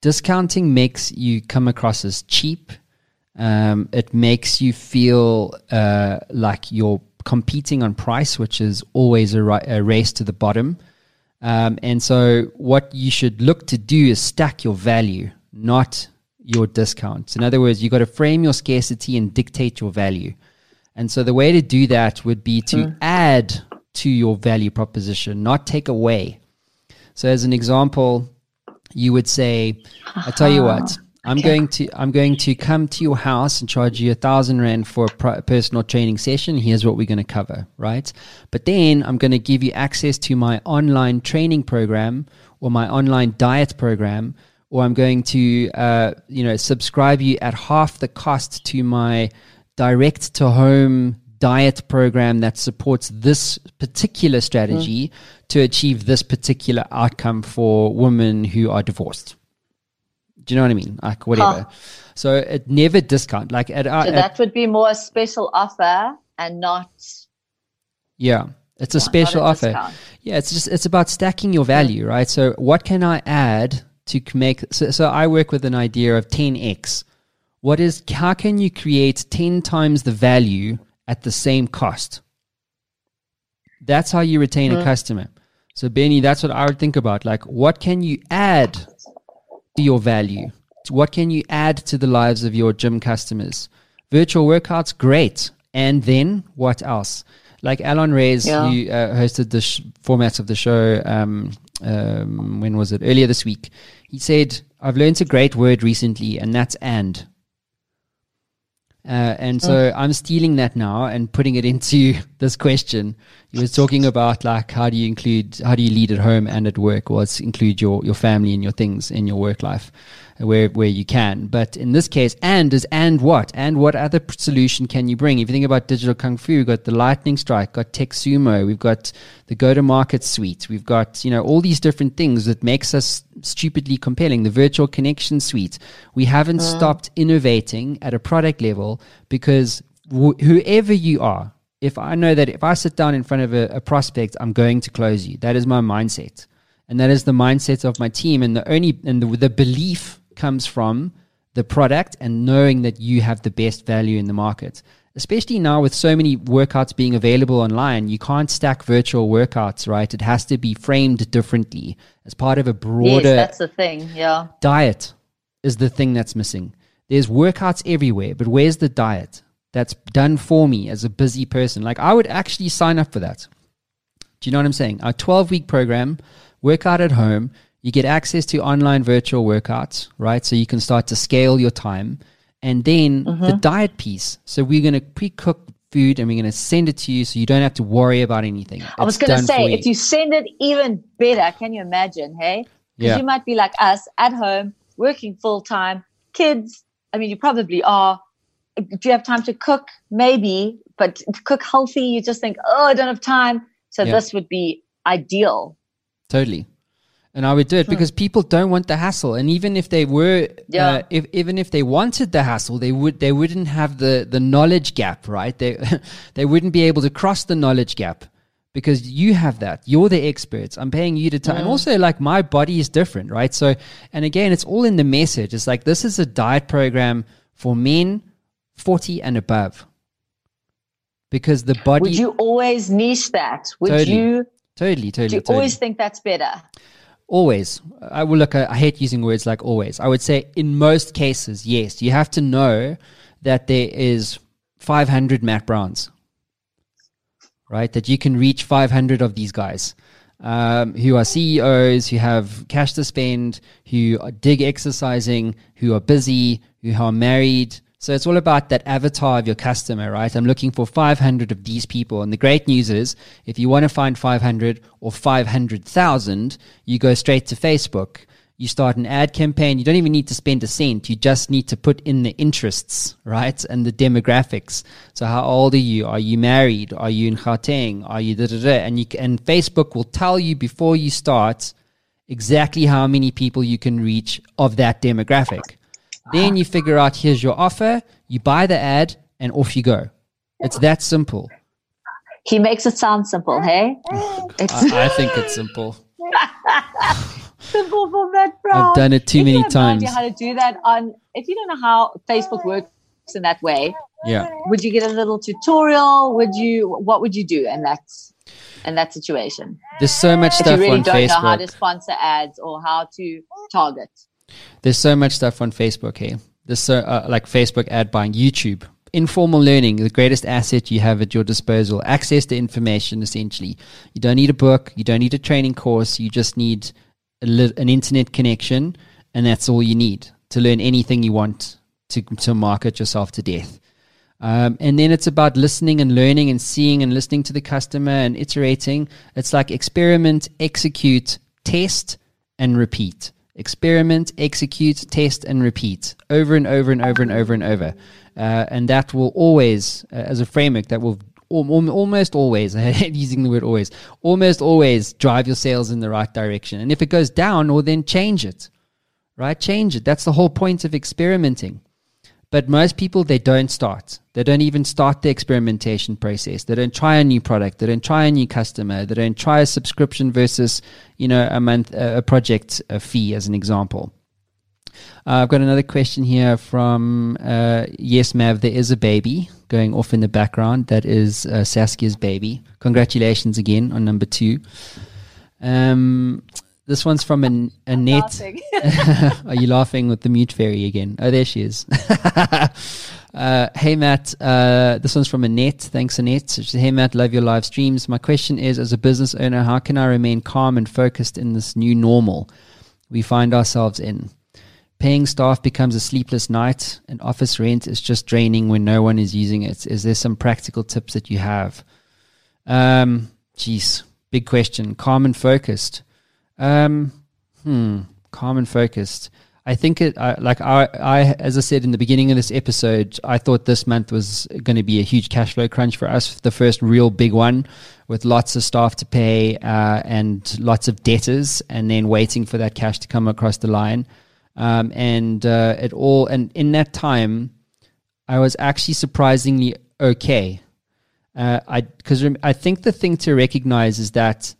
Discounting makes you come across as cheap. Um, it makes you feel uh, like you're competing on price, which is always a, ri- a race to the bottom. Um, and so, what you should look to do is stack your value, not your discounts. In other words, you've got to frame your scarcity and dictate your value. And so, the way to do that would be to add to your value proposition, not take away. So, as an example, you would say, "I tell you what, I'm going to I'm going to come to your house and charge you a thousand rand for a pri- personal training session. Here's what we're going to cover, right? But then I'm going to give you access to my online training program or my online diet program, or I'm going to, uh, you know, subscribe you at half the cost to my direct to home diet program that supports this particular strategy mm. to achieve this particular outcome for women who are divorced. Do you know what I mean? Like whatever. So it never discount. Like at, uh, So at that would be more a special offer and not Yeah, it's a special a offer. discount. Yeah, it's just it's about stacking your value, mm. right? So what can I add to make? So, so I work with an idea of ten x. What is? How can you create ten times the value at the same cost? That's how you retain a customer. So Benny, that's what I would think about. Like, what can you add to your value? What can you add to the lives of your gym customers? Virtual workouts, great. And then what else? Like Alan Reyes, Yeah. who uh, hosted the sh- format of the show, um, um, when was it? Earlier this week. He said, I've learned a great word recently, and that's and. Uh, and so I'm stealing that now and putting it into [LAUGHS] this question. He was talking about like how do you include how do you lead at home and at work? Well, it's include your your family and your things in your work life uh, where where you can. But in this case, and is and what? And what other solution can you bring? If you think about digital kung fu, we've got the lightning strike, got TechSumo, we've got the go to market suite, we've got you know all these different things that makes us stupidly compelling. The virtual connection suite. We haven't ah. stopped innovating at a product level because wh- whoever you are, if I know that if I sit down in front of a, a prospect, I'm going to close you. That is my mindset, and that is the mindset of my team. And the only and the, the belief comes from the product and knowing that you have the best value in the market. Especially now with so many workouts being available online, you can't stack virtual workouts, right? It has to be framed differently as part of a broader. yes, that's the thing. Yeah. diet is the thing that's missing. There's workouts everywhere, but where's the diet that's done for me as a busy person? Like I would actually sign up for that. Do you know what I'm saying? A 12 week program, workout at home. You get access to online virtual workouts, right? So you can start to scale your time. And then Mm-hmm. the diet piece. So we're going to pre cook food and we're going to send it to you so you don't have to worry about anything. I was going to say, for if you send it even better, can you imagine? Hey, because Yeah. you might be like us at home, working full time, kids. I mean, you probably are. Do you have time to cook? Maybe, but to cook healthy, you just think, oh, I don't have time. So Yeah. this would be ideal. Totally. And I would do it because people don't want the hassle. And even if they were, Yeah. uh, if even if they wanted the hassle, they would they wouldn't have the the knowledge gap, right? They [LAUGHS] they wouldn't be able to cross the knowledge gap because you have that. You're the experts. I'm paying you to time. And also, like my body is different, right? So, and again, it's all in the message. It's like this is a diet program for men forty and above because the body. Would you always niche that? Would Totally. you? totally, totally, Do you totally. always think that's better? Always. I will look. I hate using words like always. I would say in most cases, yes. You have to know that there is 500 Matt Browns, right? That you can reach 500 of these guys um, who are CEOs, who have cash to spend, who dig exercising, who are busy, who are married. So it's all about that avatar of your customer, right? I'm looking for 500 of these people. And the great news is if you want to find 500 or 500,000, you go straight to Facebook. You start an ad campaign. You don't even need to spend a cent. You just need to put in the interests, right? And the demographics. So how old are you? Are you married? Are you in Gauteng? Are you da da da? And you and Facebook will tell you before you start exactly how many people you can reach of that demographic. Then ah. you figure out here's your offer, you buy the ad, and off you go. It's that simple. He makes it sound simple, hey? [LAUGHS] It's I, I think it's simple. [LAUGHS] simple for Matt Brown. I've done it too If many you have no idea times. how to do that on, if you don't know how Facebook works in that way, Yeah. would you get a little tutorial? Would you? What would you do in that in that situation? There's so much If you really on don't know how to sponsor ads or how to target. There's so much stuff on Facebook here. There's so uh, like Facebook ad buying, YouTube, informal learning, the greatest asset you have at your disposal. Access to information, essentially. You don't need a book. You don't need a training course. You just need li- an internet connection, and that's all you need to learn anything you want to to market yourself to death. Um, and then it's about listening and learning and seeing and listening to the customer and iterating. It's like experiment, execute, test, and repeat. Experiment, execute, test, and repeat over and over and over and over and over. Uh, and that will always, uh, as a framework, that will al- al- almost always, [LAUGHS] using the word always, almost always drive your sales in the right direction. And if it goes down, well, then change it, right? Change it. That's the whole point of experimenting. But most people, they don't start. They don't even start the experimentation process. They don't try a new product. They don't try a new customer. They don't try a subscription versus, you know, a month, a project a fee, as an example. Uh, I've got another question here from uh, Yes Mav. There is a baby going off in the background. That is uh, Saskia's baby. Congratulations again on number two. Um, this one's from an, [LAUGHS] Annette. [LAUGHS] Are you laughing with the mute fairy again? Oh, there she is. [LAUGHS] uh, hey, Matt. Uh, this one's from Annette. Thanks, Annette. She said, hey, Matt. Love your live streams. My question is as a business owner, how can I remain calm and focused in this new normal we find ourselves in? Paying staff becomes a sleepless night, and office rent is just draining when no one is using it. Is there some practical tips that you have? Um, geez, big question. Calm and focused. Um, hmm, calm and focused. I think it, I, like I, I, as I said in the beginning of this episode, I thought this month was going to be a huge cash flow crunch for us, the first real big one, with lots of staff to pay uh, and lots of debtors, and then waiting for that cash to come across the line. Um, and uh, it all, and in that time, I was actually surprisingly okay. Uh, I because I think the thing to recognize is that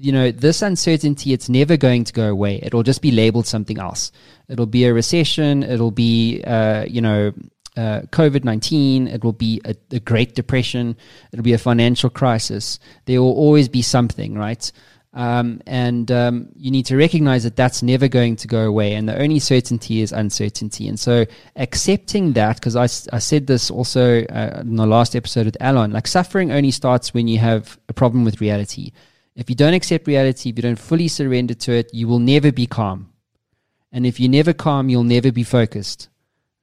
you know, this uncertainty, it's never going to go away. It'll just be labeled something else. It'll be a recession. It'll be, uh, you know, uh, COVID 19. It will be a, a, Great Depression. It'll be a financial crisis. There will always be something, right? Um, and um, you need to recognize that that's never going to go away. And the only certainty is uncertainty. And so accepting that, because I, I said this also uh, in the last episode with Alon, like suffering only starts when you have a problem with reality. If you don't accept reality, if you don't fully surrender to it, you will never be calm. And if you're never calm, you'll never be focused.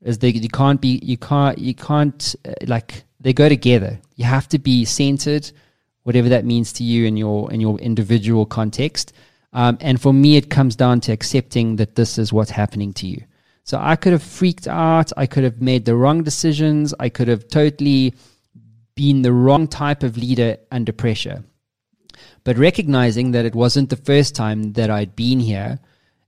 As they, you can't be, you can't, you can't, uh, like, they go together. You have to be centered, whatever that means to you in your, in your individual context. Um, and for me, it comes down to accepting that this is what's happening to you. So I could have freaked out. I could have made the wrong decisions. I could have totally been the wrong type of leader under pressure but recognizing that it wasn't the first time that I'd been here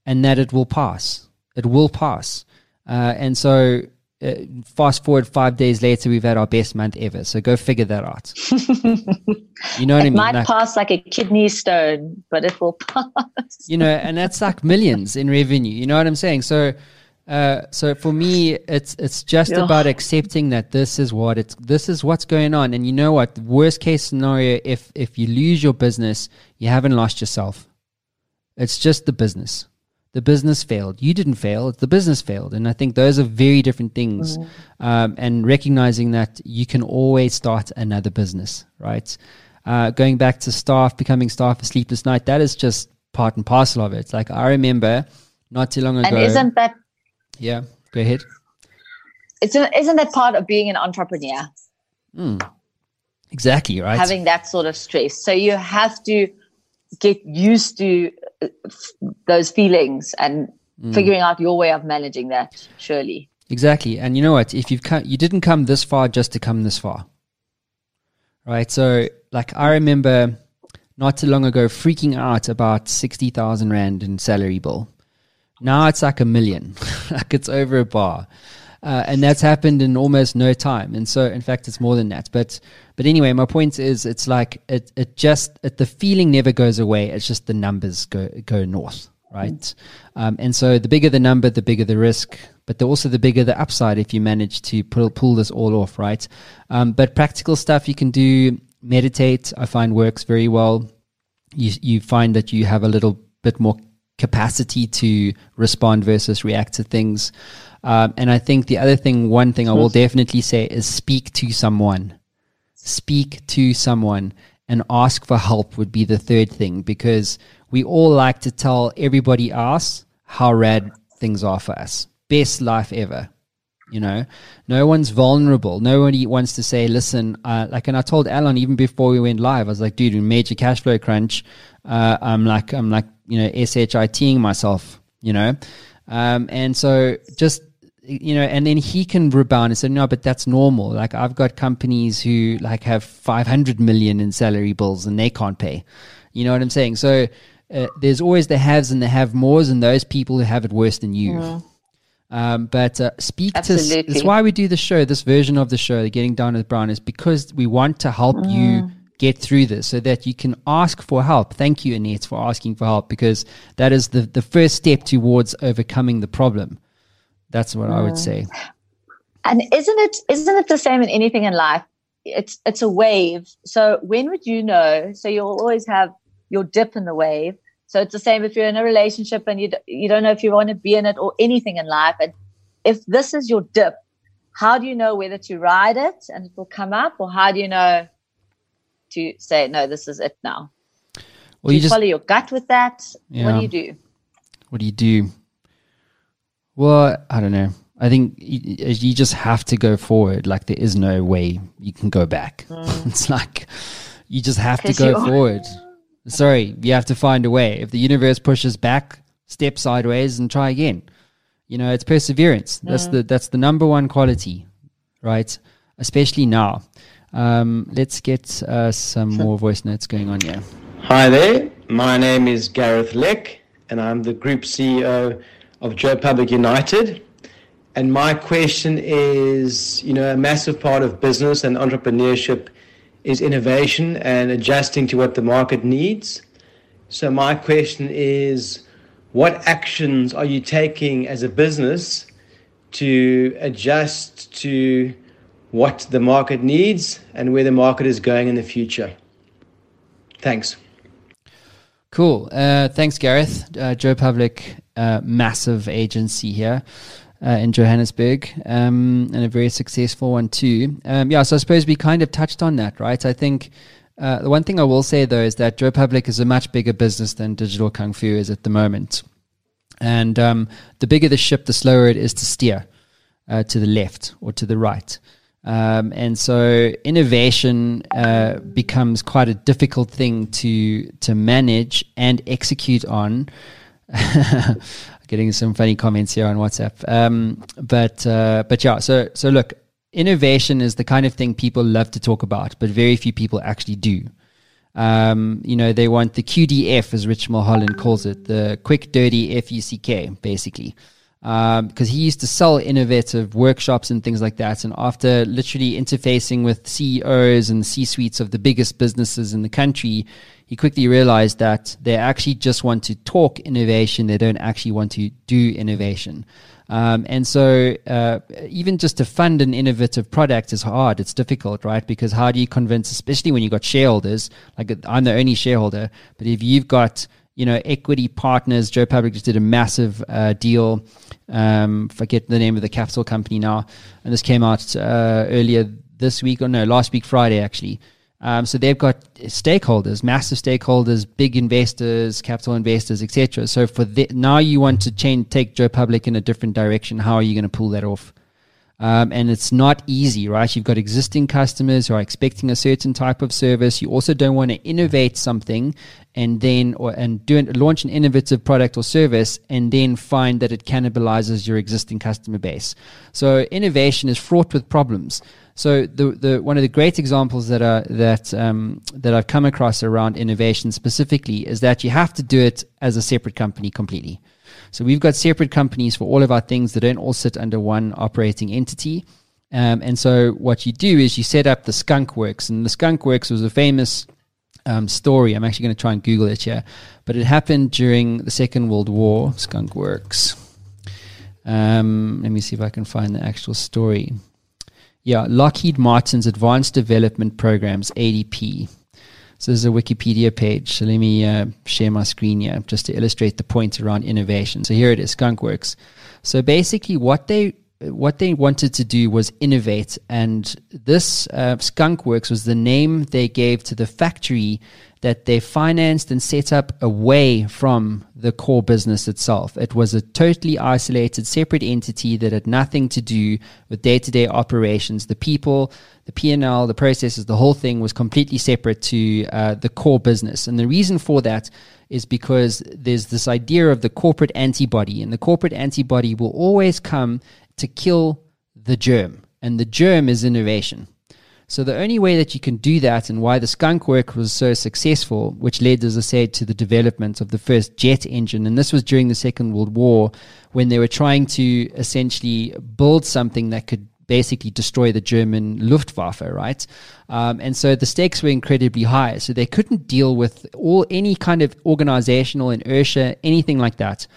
and that it will pass. It will pass. Uh, and so, uh, fast forward five days later, we've had our best month ever. So go figure that out. [LAUGHS] you know what it I mean? might like, pass like a kidney stone, but it will [LAUGHS] pass. you know, and that's like millions in revenue. You know what I'm saying? So, uh, so for me, it's it's just yeah. about accepting that this is what it's this is what's going on, and you know what? Worst case scenario, if if you lose your business, you haven't lost yourself. It's just the business. The business failed. You didn't fail. The business failed, and I think those are very different things. Mm. Um, and recognizing that you can always start another business, right? Uh, going back to staff, becoming staff a sleepless night. That is just part and parcel of it. Like I remember not too long ago. And isn't that yeah, go ahead. It's isn't that part of being an entrepreneur? Mm. Exactly right. Having that sort of stress, so you have to get used to uh, those feelings and mm. figuring out your way of managing that. Surely. Exactly, and you know what? If you've come, you didn't come this far just to come this far, right? So, like, I remember not too long ago freaking out about sixty thousand rand in salary bill now it's like a million, [LAUGHS] like it's over a bar. Uh, and that's happened in almost no time. And so, in fact, it's more than that. But, but anyway, my point is, it's like it, it just it, the feeling never goes away. It's just the numbers go go north, right? Um, and so, the bigger the number, the bigger the risk, but the, also the bigger the upside if you manage to pull pull this all off, right? Um, but practical stuff you can do. Meditate, I find works very well. You you find that you have a little bit more capacity to respond versus react to things. Um, and I think the other thing, one thing I will definitely say is speak to someone. Speak to someone and ask for help would be the third thing because we all like to tell everybody else how rad things are for us. Best life ever. You know, no one's vulnerable. Nobody wants to say, listen, uh, like, and I told Alan even before we went live, I was like, dude, we major cash flow crunch. Uh, I'm like, I'm like, you know, SHITing myself you know? Um, and so just, you know, and then he can rebound and say, no, but that's normal. Like I've got companies who like have 500 million in salary bills and they can't pay. You know what I'm saying? So uh, there's always the haves and the have mores and those people who have it worse than you. Um, but uh, speak to. Absolutely. That's why we do the show. This version of the show, the Getting Down with Brown, is because we want to help you get through this, so that you can ask for help. Thank you, Annette, for asking for help because that is the the first step towards overcoming the problem. That's what I would mm. say. And isn't it isn't it the same in anything in life? It's it's a wave. So when would you know? So you'll always have your dip in the wave. So it's the same if you're in a relationship and you d- you don't know if you want to be in it or anything in life. And if this is your dip, how do you know whether to ride it and it will come up, or how do you know to say no? This is it now. Well, do you you just follow your gut with that? What do you do? what do you do? Well, I don't know. I think you, you just have to go forward. Like there is no way you can go back. Hmm. [LAUGHS] it's like you just have to go forward. Sorry, you have to find a way. If the universe pushes back, step sideways and try again. You know, it's perseverance. That's hmm. the that's the number one quality, right? Especially now. Um, let's get uh, some more voice notes going on here. Hi there, my name is Gareth Leck, and I'm the Group CEO of Joe Public United. And my question is you know, a massive part of business and entrepreneurship is innovation and adjusting to what the market needs. So, my question is what actions are you taking as a business to adjust to what the market needs and where the market is going in the future? Thanks. Cool. Uh, thanks, Gareth. Uh, Joe Public, uh, massive agency here uh, in Johannesburg, um, and a very successful one too. Um, yeah, so I suppose we kind of touched on that, right? I think uh, the one thing I will say though is that Joe Public is a much bigger business than Digital Kung Fu is at the moment, and um, the bigger the ship, the slower it is to steer uh, to the left or to the right. Um, and so innovation uh, becomes quite a difficult thing to to manage and execute on. [LAUGHS] Getting some funny comments here on WhatsApp, um, but uh, but yeah. So so look, innovation is the kind of thing people love to talk about, but very few people actually do. Um, you know, they want the QDF, as Rich Mulholland calls it, the quick, dirty FUCK, basically. Because he used to sell innovative workshops and things like that. And after literally interfacing with CEOs and C suites of the biggest businesses in the country, he quickly realized that they actually just want to talk innovation. They don't actually want to do innovation. Um, and so, uh, even just to fund an innovative product is hard. It's difficult, right? Because how do you convince, especially when you've got shareholders? Like I'm the only shareholder, but if you've got you know equity partners, Joe Public just did a massive uh, deal. Um, forget the name of the capital company now, and this came out uh, earlier this week or no, last week Friday actually. Um, so they've got stakeholders, massive stakeholders, big investors, capital investors, etc. So for the, now, you want to change, take Joe Public in a different direction. How are you going to pull that off? Um, and it's not easy, right? You've got existing customers who are expecting a certain type of service. You also don't want to innovate something and then or and do it, launch an innovative product or service and then find that it cannibalizes your existing customer base. So innovation is fraught with problems. So the the one of the great examples that are that um, that I've come across around innovation specifically is that you have to do it as a separate company completely. So we've got separate companies for all of our things that don't all sit under one operating entity. Um, and so what you do is you set up the Skunk Works, and the Skunk Works was a famous um, story. I'm actually going to try and Google it here, but it happened during the Second World War. Skunk Works. Um, let me see if I can find the actual story. Yeah, Lockheed Martin's Advanced Development Programs (ADP). So this is a Wikipedia page. So let me uh, share my screen here just to illustrate the point around innovation. So here it is, Skunk Works. So basically, what they what they wanted to do was innovate, and this uh, Skunk Works was the name they gave to the factory that they financed and set up away from the core business itself. It was a totally isolated, separate entity that had nothing to do with day-to-day operations. The people, the P&L, the processes, the whole thing was completely separate to uh, the core business. And the reason for that is because there's this idea of the corporate antibody, and the corporate antibody will always come to kill the germ, and the germ is innovation. So the only way that you can do that and why the skunk work was so successful, which led, as I said, to the development of the first jet engine, and this was during the Second World War when they were trying to essentially build something that could basically destroy the German Luftwaffe, right? Um, and so the stakes were incredibly high. So they couldn't deal with all any kind of organizational inertia, anything like that.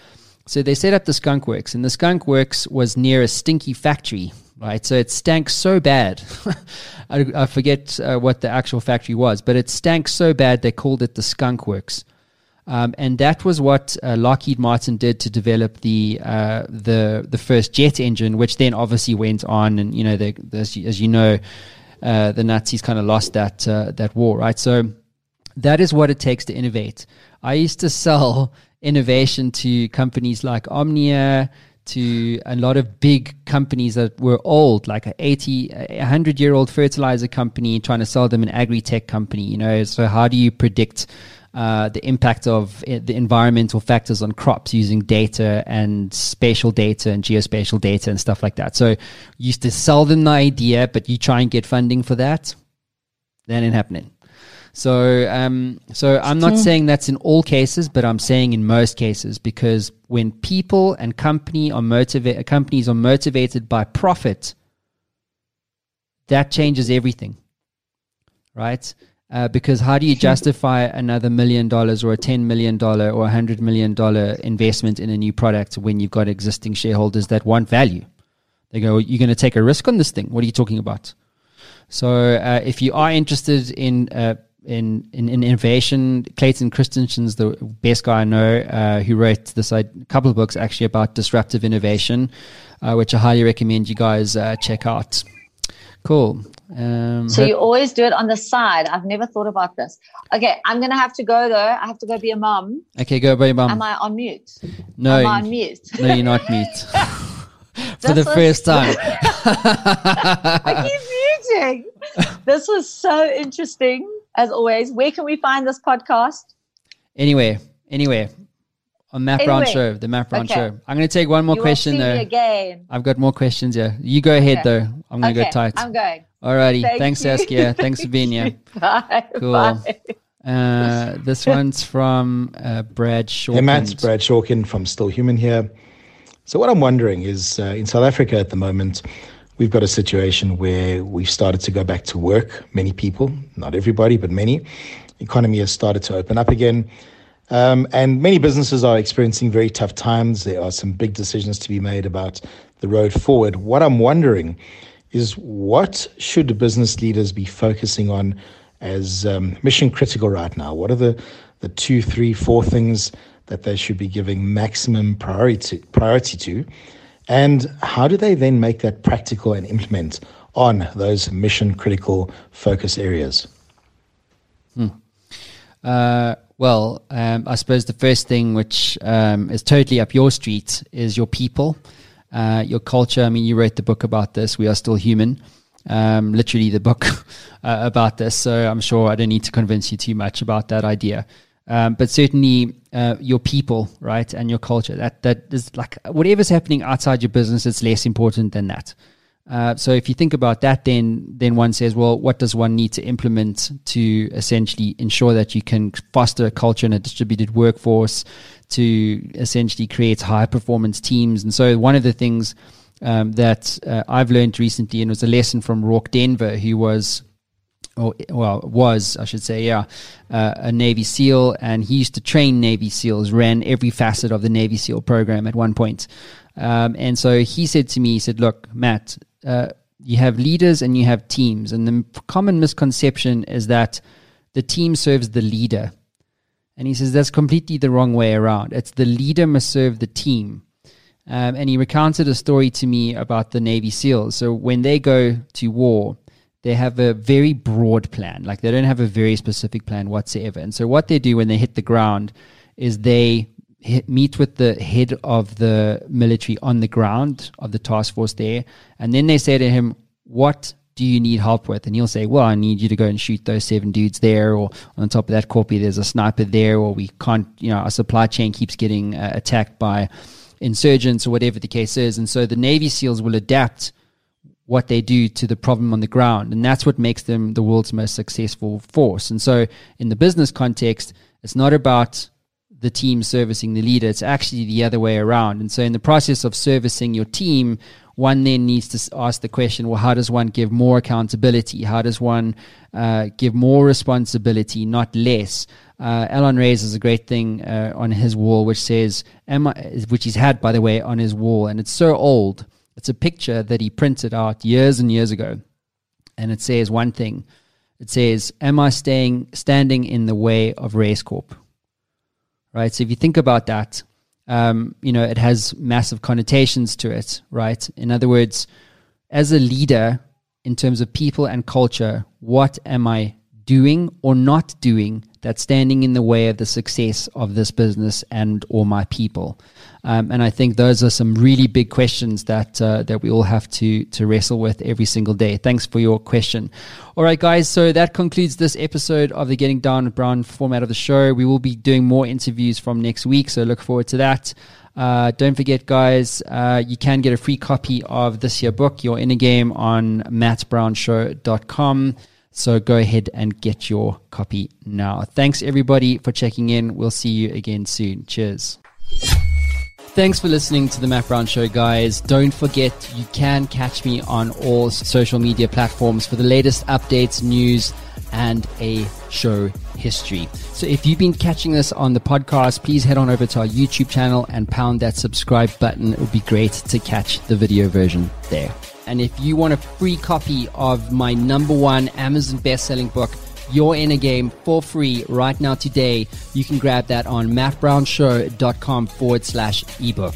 So they set up the skunk works, and the skunk works was near a stinky factory right? So it stank so bad. [LAUGHS] I, I, forget uh, what the actual factory was, but it stank so bad they called it the Skunk Works. Um, and that was what uh, Lockheed Martin did to develop the uh, the the first jet engine, which then obviously went on, and you know, the, the, as, you, as, you, know, uh, the Nazis kind of lost that uh, that war, right? So that is what it takes to innovate. I used to [LAUGHS] sell innovation to companies like Omnia, to a lot of big companies that were old, like a 80, a 100 year old fertilizer company trying to sell them an agri tech company. You know, so how do you predict uh, the impact of the environmental factors on crops using data and spatial data and geospatial data and stuff like that? So you used to sell them the idea, but you try and get funding for that. That ain't happening. So, um, so I'm not saying that's in all cases, but I'm saying in most cases because when people and company are motivated, companies are motivated by profit, that changes everything, right? Uh, because how do you [LAUGHS] justify another million dollars or a ten million dollar or a hundred million dollar investment in a new product when you've got existing shareholders that want value? They go, "You're going to take a risk on this thing? What are you talking about?" So, uh, if you are interested in uh, in, in, in innovation. Clayton Christensen's the best guy I know uh, who wrote this a couple of books actually about disruptive innovation, uh, which I highly recommend you guys uh, check out. Cool. Um, so you always do it on the side. I've never thought about this. Okay, I'm gonna have to go though. I have to go be a mom. Okay, go be a mom. Am I on mute? No, Am I on mute? no, you're not mute. [LAUGHS] For the first time. [LAUGHS] I keep muting. This was so interesting as always. Where can we find this podcast? Anywhere, anywhere. On Matt anyway. Brown Show, the Matt Brown okay. Show. I'm going to take one more you question though. Again. I've got more questions. Yeah, you go ahead okay. though. I'm going to okay. go tight. I'm going. Alrighty. Thank Thanks, you. Saskia. [LAUGHS] Thanks for being here. Bye. Cool. Bye. Uh, this [LAUGHS] one's from uh, Brad Shorkend. Hey, Matt. Brad Shorkend from Still Human here. So, what I'm wondering is uh, in South Africa at the moment, we've got a situation where we've started to go back to work. Many people, not everybody, but many. Economy has started to open up again. Um, and many businesses are experiencing very tough times. There are some big decisions to be made about the road forward. What I'm wondering is what should business leaders be focusing on as um, mission critical right now? What are the, the two, three, four things that they should be giving maximum priority, priority to? And how do they then make that practical and implement on those mission critical focus areas? Hmm. Uh, well, um, I suppose the first thing which um, is totally up your street is your people, uh, your culture. I mean, you wrote the book about this. We are still human. Um, literally, the book [LAUGHS] uh, about this. So I'm sure I don't need to convince you too much about that idea. Um, but certainly uh, your people, right, and your culture. That that is like whatever's happening outside your business. It's less important than that. Uh, so if you think about that, then then one says, well, what does one need to implement to essentially ensure that you can foster a culture and a distributed workforce to essentially create high performance teams? And so one of the things um, that uh, I've learned recently, and it was a lesson from Rorke Denver, who was or well, was I should say, yeah, uh, a Navy SEAL, and he used to train Navy SEALs, ran every facet of the Navy SEAL program at one point. Um, and so he said to me, he said, "Look, Matt, uh, you have leaders and you have teams, and the common misconception is that the team serves the leader." And he says that's completely the wrong way around. It's the leader must serve the team. Um, and he recounted a story to me about the Navy SEALs. So when they go to war, they have a very broad plan. Like they don't have a very specific plan whatsoever. And so what they do when they hit the ground is they hit, meet with the head of the military on the ground of the task force there, and then they say to him, "What do you need help with?" And he'll say, "Well, I need you to go and shoot those seven dudes there, or on top of that copy, there's a sniper there, or we can't, you know, our supply chain keeps getting uh, attacked by insurgents or whatever the case is." And so the Navy SEALs will adapt what they do to the problem on the ground. And that's what makes them the world's most successful force. And so, in the business context, it's not about the team servicing the leader. It's actually the other way around. And so, in the process of servicing your team, one then needs to ask the question well, how does one give more accountability? How does one uh, give more responsibility, not less? Uh, Alon raises a great thing uh, on his wall, which says, Am I, which he's had, by the way, on his wall. And it's so old. It's a picture that he printed out years and years ago. And it says one thing it says, Am I staying, standing in the way of Race Corp? right? So if you think about that, um, you know, it has massive connotations to it, right? In other words, as a leader, in terms of people and culture, what am I doing or not doing that's standing in the way of the success of this business and or my people? Um, and I think those are some really big questions that uh, that we all have to to wrestle with every single day. Thanks for your question. All right, guys. So that concludes this episode of the Getting Down with Brown format of the show. We will be doing more interviews from next week, so look forward to that. Uh, don't forget, guys, uh, you can get a free copy of this year book, Your Inner Game, on mattbrownshow.com. So go ahead and get your copy now. Thanks, everybody, for checking in. We'll see you again soon. Cheers. Thanks for listening to the Matt Brown Show, guys. Don't forget you can catch me on all social media platforms for the latest updates, news, and a show history. So if you've been catching this on the podcast, please head on over to our YouTube channel and pound that subscribe button. It would be great to catch the video version there. And if you want a free copy of my number one Amazon best-selling book, your inner game for free right now today. You can grab that on mattbrownshow.com forward slash ebook.